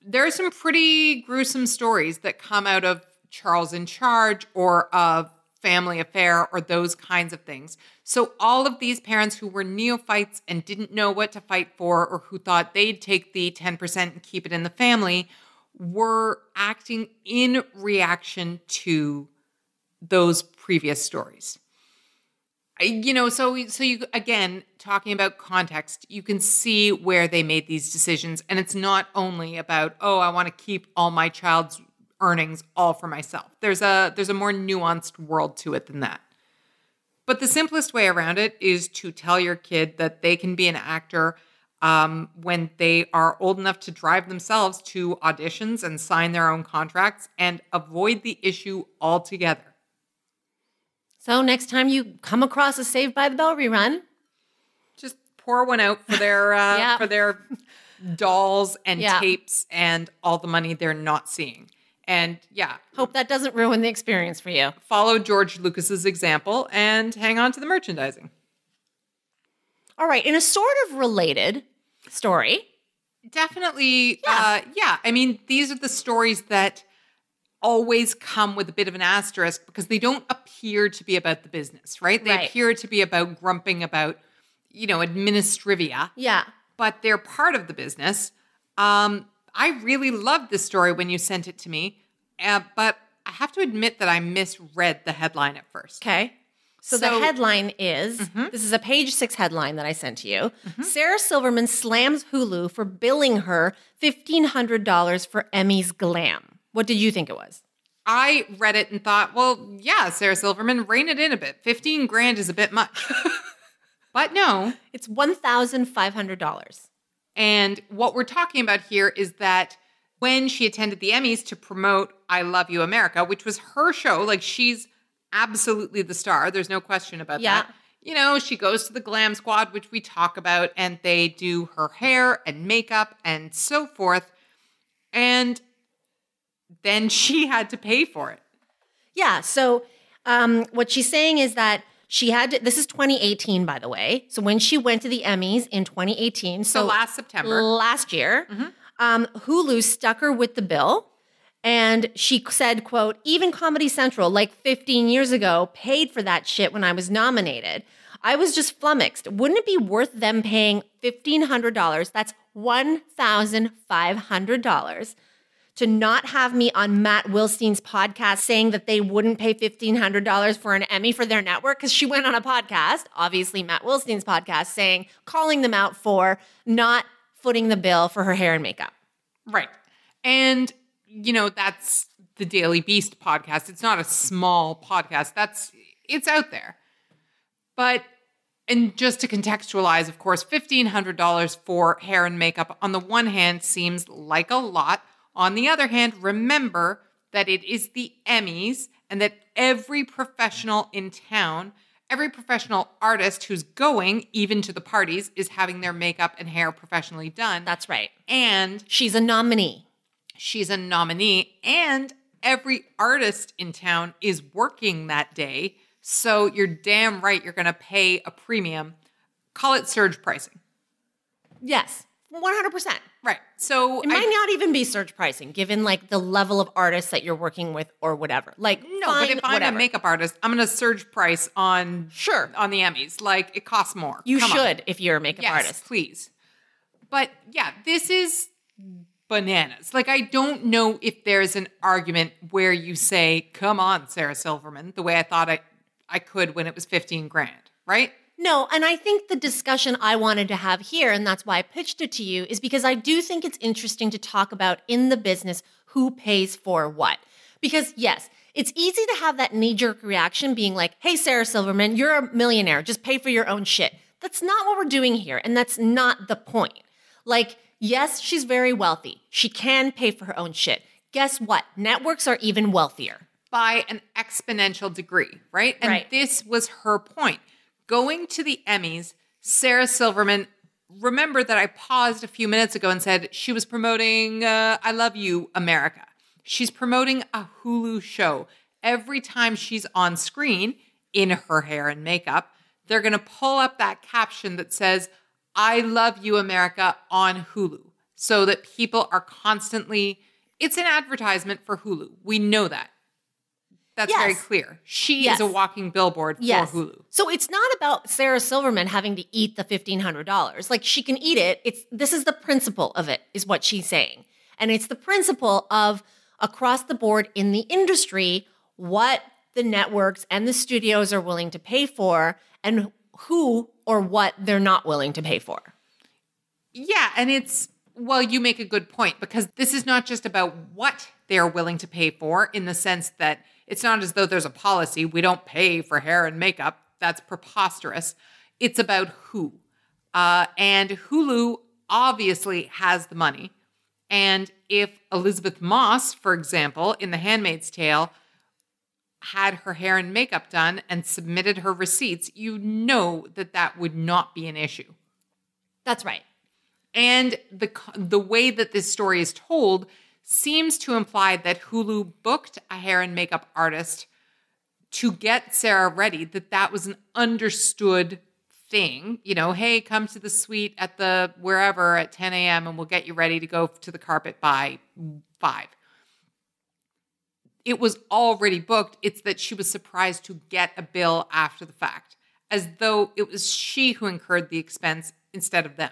there are some pretty gruesome stories that come out of Charles in Charge or of Family Affair or those kinds of things. So, all of these parents who were neophytes and didn't know what to fight for or who thought they'd take the 10% and keep it in the family were acting in reaction to those previous stories. You know, so so you again talking about context, you can see where they made these decisions and it's not only about oh, I want to keep all my child's earnings all for myself. There's a there's a more nuanced world to it than that. But the simplest way around it is to tell your kid that they can be an actor um, when they are old enough to drive themselves to auditions and sign their own contracts and avoid the issue altogether. So, next time you come across a Saved by the Bell rerun, Just pour one out for their <laughs> uh, Yeah. for their dolls and Yeah. tapes and all the money they're not seeing. And yeah, hope that doesn't ruin the experience for you. follow George Lucas's example and hang on to the merchandising. All right, in a sort of related story, Definitely. Yeah. Uh, yeah. I mean, these are the stories that always come with a bit of an asterisk because they don't appear to be about the business, right? They Right. appear to be about grumping about, you know, administrivia, yeah. but they're part of the business. Um, I really loved this story when you sent it to me, uh, but I have to admit that I misread the headline at first. Okay. So, So- the headline is this is a page six headline that I sent to you. Sarah Silverman slams Hulu for billing her $1,500 for Emmy's glam. What did you think it was? I read it and thought, well, yeah, Sarah Silverman, rein it in a bit. 15 grand is a bit much. <laughs> but no, It's $1,500. And what we're talking about here is that when she attended the Emmys to promote I Love You America, which was her show, like she's absolutely the star. There's no question about Yeah. that. You know, she goes to the glam squad, which we talk about, and they do her hair and makeup and so forth. And then she had to pay for it. Yeah. So um, what she's saying is that She had to, this is 2018, by the way. So when she went to the Emmys in 2018, So so, last September. last year, um, Hulu stuck her with the bill. And she said, quote, even Comedy Central, like 15 years ago, paid for that shit when I was nominated. I was just flummoxed. Wouldn't it be worth them paying $1,500? That's $1,500 to not have me on Matt Wilstein's podcast saying that they wouldn't pay $1,500 for an Emmy for their network. Cause she went on a podcast, obviously Matt Wilstein's podcast, saying, calling them out for not footing the bill for her hair and makeup. Right. And, you know, that's the Daily Beast podcast. It's not a small podcast. That's, it's out there. But, and just to contextualize, of course, $1,500 for hair and makeup on the one hand seems like a lot. On the other hand, remember that it is the Emmys and that every professional in town, every professional artist who's going, even to the parties, is having their makeup and hair professionally done. That's right. and She's a nominee. she's a nominee and every artist in town is working that day so you're damn right you're going to pay a premium call it surge pricing Yes, 100%. right so It I- might not even be surge pricing, given like the level of artists that you're working with or whatever. Like, no fine, but if i'm a makeup artist i'm going to surge price on Sure. on the emmys like it costs more you Come on. should if you're a makeup yes, artist. please but yeah this is bananas like i don't know if there's an argument where you say come on sarah silverman the way i thought i i could when it was 15 grand right No, and I think the discussion I wanted to have here, and that's why I pitched it to you, is because I do think it's interesting to talk about in the business who pays for what. Because, yes, it's easy to have that knee jerk reaction being like, hey, Sarah Silverman, you're a millionaire, just pay for your own shit. That's not what we're doing here, and that's not the point. Like, yes, she's very wealthy. She can pay for her own shit. Guess what? Networks are even wealthier. by an exponential degree, right? And Right. this was her point. Going to the Emmys, Sarah Silverman, remember that I paused a few minutes ago and said she was promoting uh, I Love You, America. She's promoting a Hulu show. Every time she's on screen in her hair and makeup, they're going to pull up that caption that says, I love you, America, on Hulu, so that people are constantly, it's an advertisement for Hulu. We know that. That's very clear. She Yes. is a walking billboard Yes. for Hulu. So it's not about Sarah Silverman having to eat the $1500. Like she can eat it. It's this is the principle of it is what she's saying. And it's the principle of across the board in the industry what the networks and the studios are willing to pay for and who or what they're not willing to pay for. Yeah, and it's well, you make a good point because this is not just about what they're willing to pay for in the sense that it's not as though there's a policy we don't pay for hair and makeup. That's preposterous. It's about who. Uh, and Hulu obviously has the money. And if Elisabeth Moss, for example, in The Handmaid's Tale, had her hair and makeup done and submitted her receipts, you know that that would not be an issue. That's right. And the the way that this story is told seems to imply that Hulu booked a hair and makeup artist to get Sarah ready. That that was an understood thing. You know, hey, come to the suite at the wherever at 10 a.m. and we'll get you ready to go to the carpet by five. It was already booked. It's that she was surprised to get a bill after the fact, as though it was she who incurred the expense instead of them.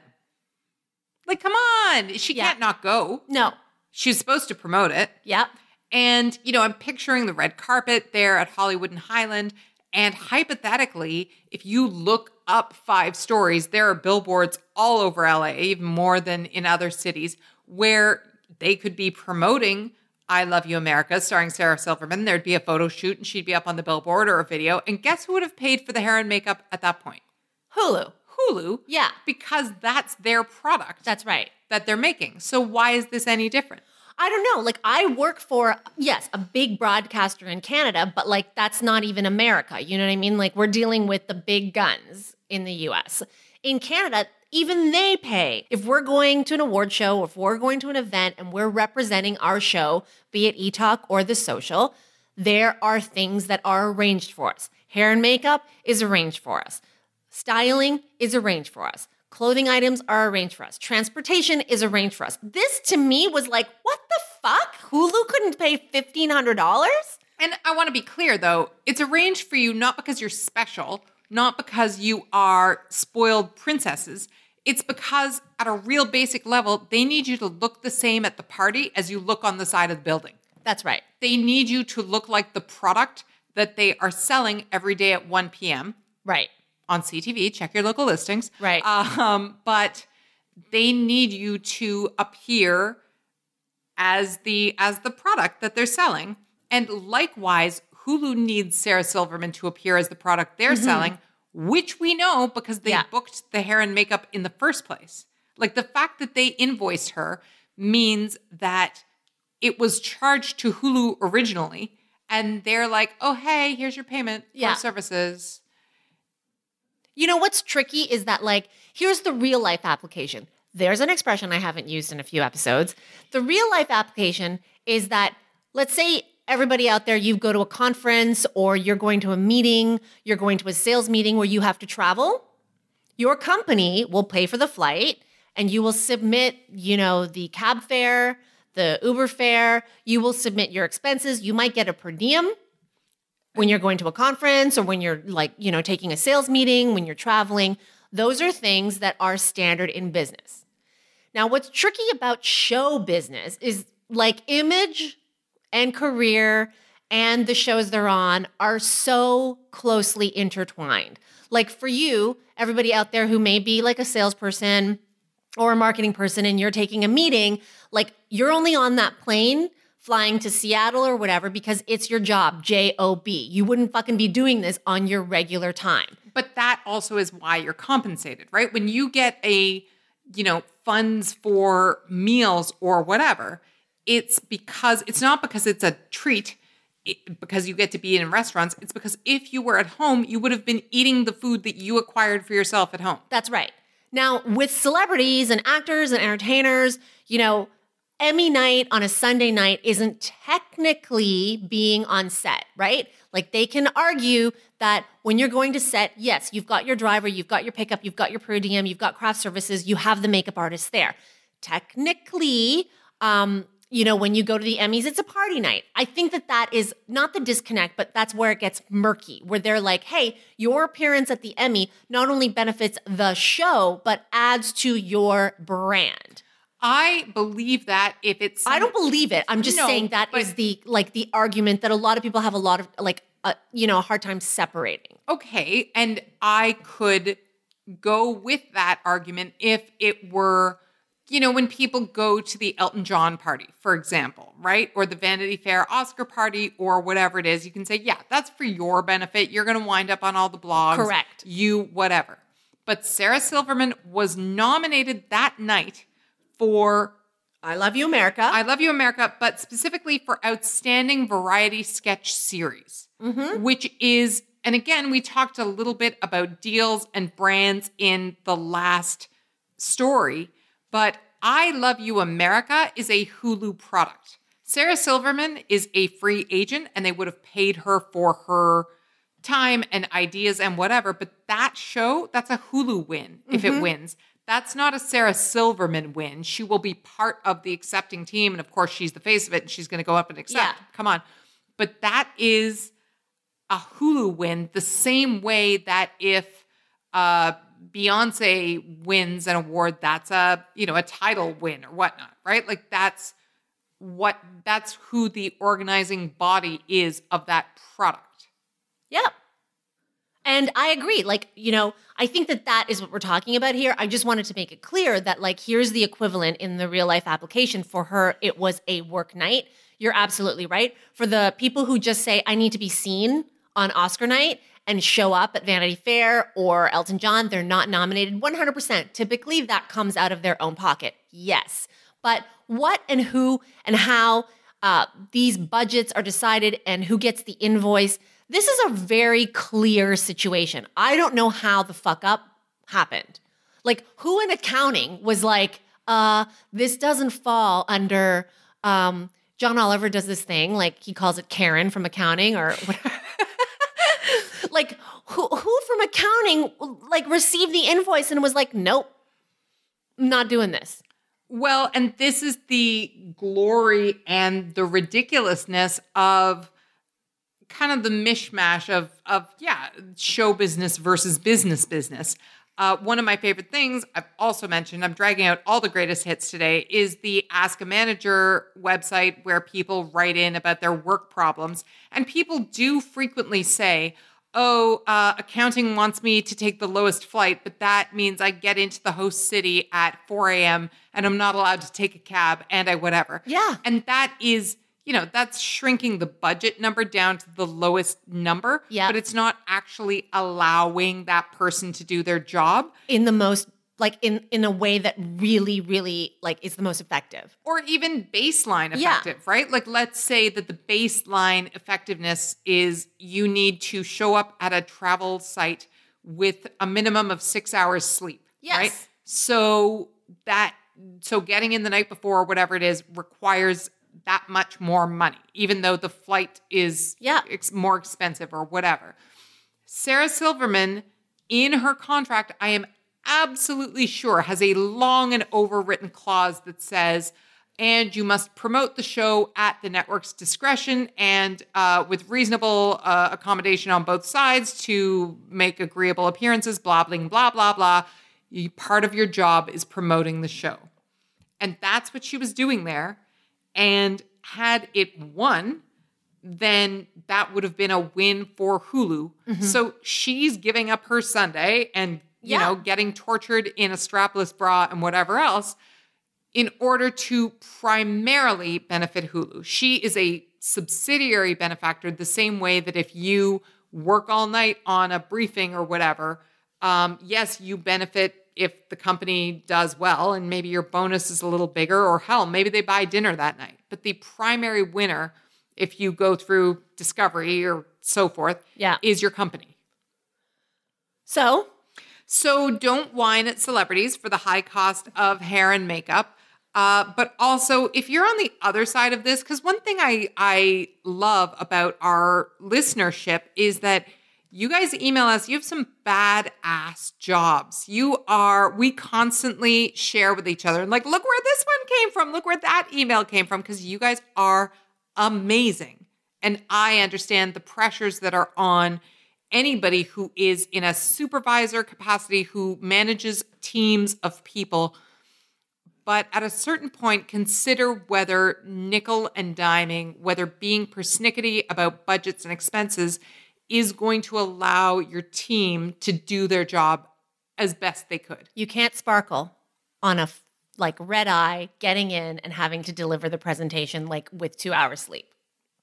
Like, come on. She Yeah. can't not go. No. She's supposed to promote it. Yep. And, you know, I'm picturing the red carpet there at Hollywood and Highland. And hypothetically, if you look up five stories, there are billboards all over LA, even more than in other cities, where they could be promoting I Love You America, starring Sarah Silverman. There'd be a photo shoot and she'd be up on the billboard or a video. And guess who would have paid for the hair and makeup at that point? Hulu. Hulu. Yeah. Because that's their product That's right. That they're making. So why is this any different? I don't know. Like I work for yes, a big broadcaster in Canada, but like that's not even America. You know what I mean? Like we're dealing with the big guns in the US. In Canada, even they pay. If we're going to an award show, or if we're going to an event and we're representing our show, be it eTalk or the social, there are things that are arranged for us. Hair and makeup is arranged for us. Styling is arranged for us. Clothing items are arranged for us. Transportation is arranged for us. This to me was like, what the fuck? Hulu couldn't pay $1,500? And I want to be clear though, it's arranged for you not because you're special, not because you are spoiled princesses. It's because at a real basic level, they need you to look the same at the party as you look on the side of the building. That's right. They need you to look like the product that they are selling every day at 1 p.m. Right. On CTV. Check your local listings. Right. Um, but they need you to appear as the as the product that they're selling. And likewise, Hulu needs Sarah Silverman to appear as the product they're selling, which we know because they Yeah. booked the hair and makeup in the first place. Like the fact that they invoiced her means that it was charged to Hulu originally. And they're like, oh, hey, here's your payment Yeah. for services. You know what's tricky is that, like, here's the real life application. There's an expression I haven't used in a few episodes. The real life application is that, let's say everybody out there, you go to a conference or you're going to a meeting, you're going to a sales meeting where you have to travel. Your company will pay for the flight and you will submit, you know, the cab fare, the Uber fare, you will submit your expenses. You might get a per diem when you're going to a conference or when you're like, you know, taking a sales meeting, when you're traveling. Those are things that are standard in business. Now, what's tricky about show business is like image and career and the shows they're on are so closely intertwined. Like for you, everybody out there who may be like a salesperson or a marketing person and you're taking a meeting, like you're only on that plane flying to Seattle or whatever because it's your job, J O B. You wouldn't fucking be doing this on your regular time. But that also is why you're compensated, right? When you get a, you know, funds for meals or whatever, it's because it's not because it's a treat it, because you get to be in restaurants. It's because if you were at home, you would have been eating the food that you acquired for yourself at home. That's right. Now, with celebrities and actors and entertainers, you know, Emmy night on a Sunday night isn't technically being on set, right? Like they can argue that when you're going to set, yes, you've got your driver, you've got your pickup, you've got your per diem, you've got craft services, you have the makeup artist there. Technically, um, you know, when you go to the Emmys, it's a party night. I think that that is not the disconnect, but that's where it gets murky, where they're like, hey, your appearance at the Emmy not only benefits the show, but adds to your brand. I believe that if it's I don't believe it. I'm just No, saying that is but- the like the argument that a lot of people have a lot of like uh, you know a hard time separating. okay, and I could go with that argument if it were, you know, when people go to the Elton John party, for example, right? Or the Vanity Fair Oscar party or whatever it is, you can say, yeah, that's for your benefit. You're going to wind up on all the blogs. Correct. You, whatever. But Sarah Silverman was nominated that night for I love you, America. I Love You America, but specifically for Outstanding Variety Sketch Series, mm-hmm. which is, and again, we talked a little bit about deals and brands in the last story, but I Love You America is a Hulu product. Sarah Silverman is a free agent, and they would have paid her for her time and ideas and whatever. But that show, that's a Hulu win if it mm-hmm. wins. That's not a Sarah Silverman win. She will be part of the accepting team. And of course, she's the face of it and she's going to go up and accept. Yeah. Come on. But that is a Hulu win the same way that if uh, Beyonce wins an award, that's a, you know, a Tidal win or whatnot, right? Like that's what, that's who the organizing body is of that product. Yep. And I agree. Like, you know, I think that that is what we're talking about here. I just wanted to make it clear that, like, here's the equivalent in the real life application. For her, it was a work night. You're absolutely right. For the people who just say, I need to be seen on Oscar night and show up at Vanity Fair or Elton John, they're not nominated 100%. Typically, that comes out of their own pocket. Yes. But what and who and how uh, these budgets are decided and who gets the invoice, this is a very clear situation. I don't know how the fuck up happened. Like, who in accounting was like, uh, this doesn't fall under um, John Oliver does this thing, like he calls it Karen from accounting or whatever. <laughs> like who who from accounting like received the invoice and was like, nope, I'm not doing this. Well, and this is the glory and the ridiculousness of kind of the mishmash of of yeah, show business versus business business. Uh, one of my favorite things I've also mentioned, I'm dragging out all the greatest hits today, is the Ask a Manager website where people write in about their work problems. And people do frequently say, oh, uh, accounting wants me to take the lowest flight, but that means I get into the host city at 4 a.m. and I'm not allowed to take a cab and I whatever. Yeah. And that is, you know, that's shrinking the budget number down to the lowest number. Yeah. But it's not actually allowing that person to do their job. In the most like in in a way that really really like is the most effective. or even baseline Yeah. effective, right? Like let's say that the baseline effectiveness is you need to show up at a travel site with a minimum of 6 hours sleep, Yes. right? So that so getting in the night before or whatever it is requires that much more money even though the flight is Yeah. ex- more expensive or whatever. Sarah Silverman, in her contract, I am absolutely sure has a long and overwritten clause that says, and you must promote the show at the network's discretion and uh, with reasonable uh, accommodation on both sides to make agreeable appearances, blah, blah, blah, blah, blah. You, part of your job is promoting the show. And that's what she was doing there. And had it won, then that would have been a win for Hulu. So she's giving up her Sunday and you Yeah. know getting tortured in a strapless bra and whatever else in order to primarily benefit Hulu. She is a subsidiary benefactor the same way that if you work all night on a briefing or whatever, um, yes, you benefit if the company does well and maybe your bonus is a little bigger or hell, maybe they buy dinner that night. But the primary winner, if you go through discovery or so forth, Yeah. is your company. So, So don't whine at celebrities for the high cost of hair and makeup. Uh, but also, if you're on the other side of this, because one thing I I love about our listenership is that you guys email us. You have some badass jobs. You are. We constantly share with each other and like, look where this one came from. Look where that email came from. Because you guys are amazing, and I understand the pressures that are on anybody who is in a supervisor capacity who manages teams of people. But at a certain point, consider whether nickel and diming, whether being persnickety about budgets and expenses is going to allow your team to do their job as best they could. you can't sparkle on a f- like red eye getting in and having to deliver the presentation like with 2 hours sleep.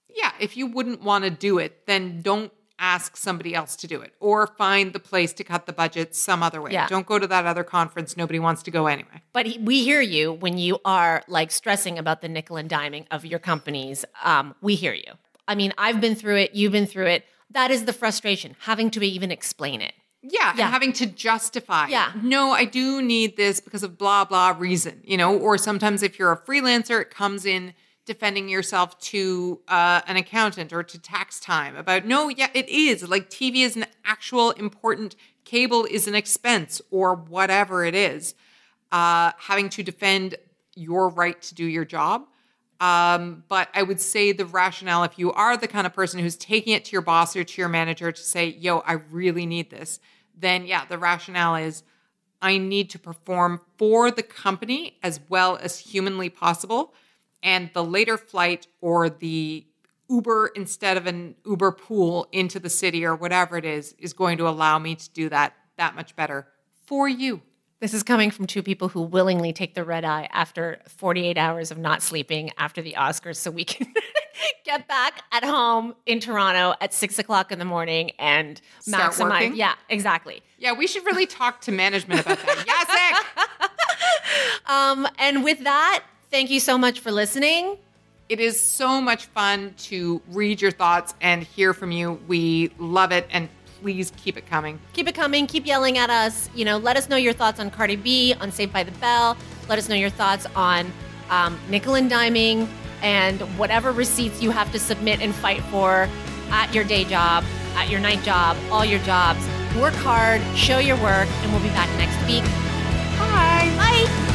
Yeah, if you wouldn't want to do it, then don't ask somebody else to do it or find the place to cut the budget some other way. Yeah. Don't go to that other conference nobody wants to go anyway. But he- we hear you when you are like stressing about the nickel and diming of your companies. Um, we hear you. I mean, I've been through it. You've been through it. That is the frustration, having to even explain it. Yeah, Yeah. and having to justify. Yeah. No, I do need this because of blah blah reason, you know, or sometimes if you're a freelancer, it comes in defending yourself to uh, an accountant or to tax time about no, yeah, it is like TV is an actual important cable is an expense or whatever it is. Uh, having to defend your right to do your job. Um, but I would say the rationale, if you are the kind of person who's taking it to your boss or to your manager to say, yo, I really need this, then yeah, the rationale is I need to perform for the company as well as humanly possible. And the later flight or the Uber instead of an Uber pool into the city or whatever it is, is going to allow me to do that that much better for you. This is coming from two people who willingly take the red eye after 48 hours of not sleeping after the Oscars so we can <laughs> get back at home in Toronto at six o'clock in the morning and Start maximize. working? Yeah, exactly. Yeah, we should really talk to management about that. Yes, <laughs> Um, and with that, thank you so much for listening. It is so much fun to read your thoughts and hear from you. We love it, and please keep it coming. Keep it coming. Keep yelling at us. You know, let us know your thoughts on Cardi B, on Saved by the Bell. Let us know your thoughts on um, nickel and diming. and whatever receipts you have to submit and fight for at your day job, at your night job, all your jobs. Work hard, show your work, and we'll be back next week. Bye. Bye.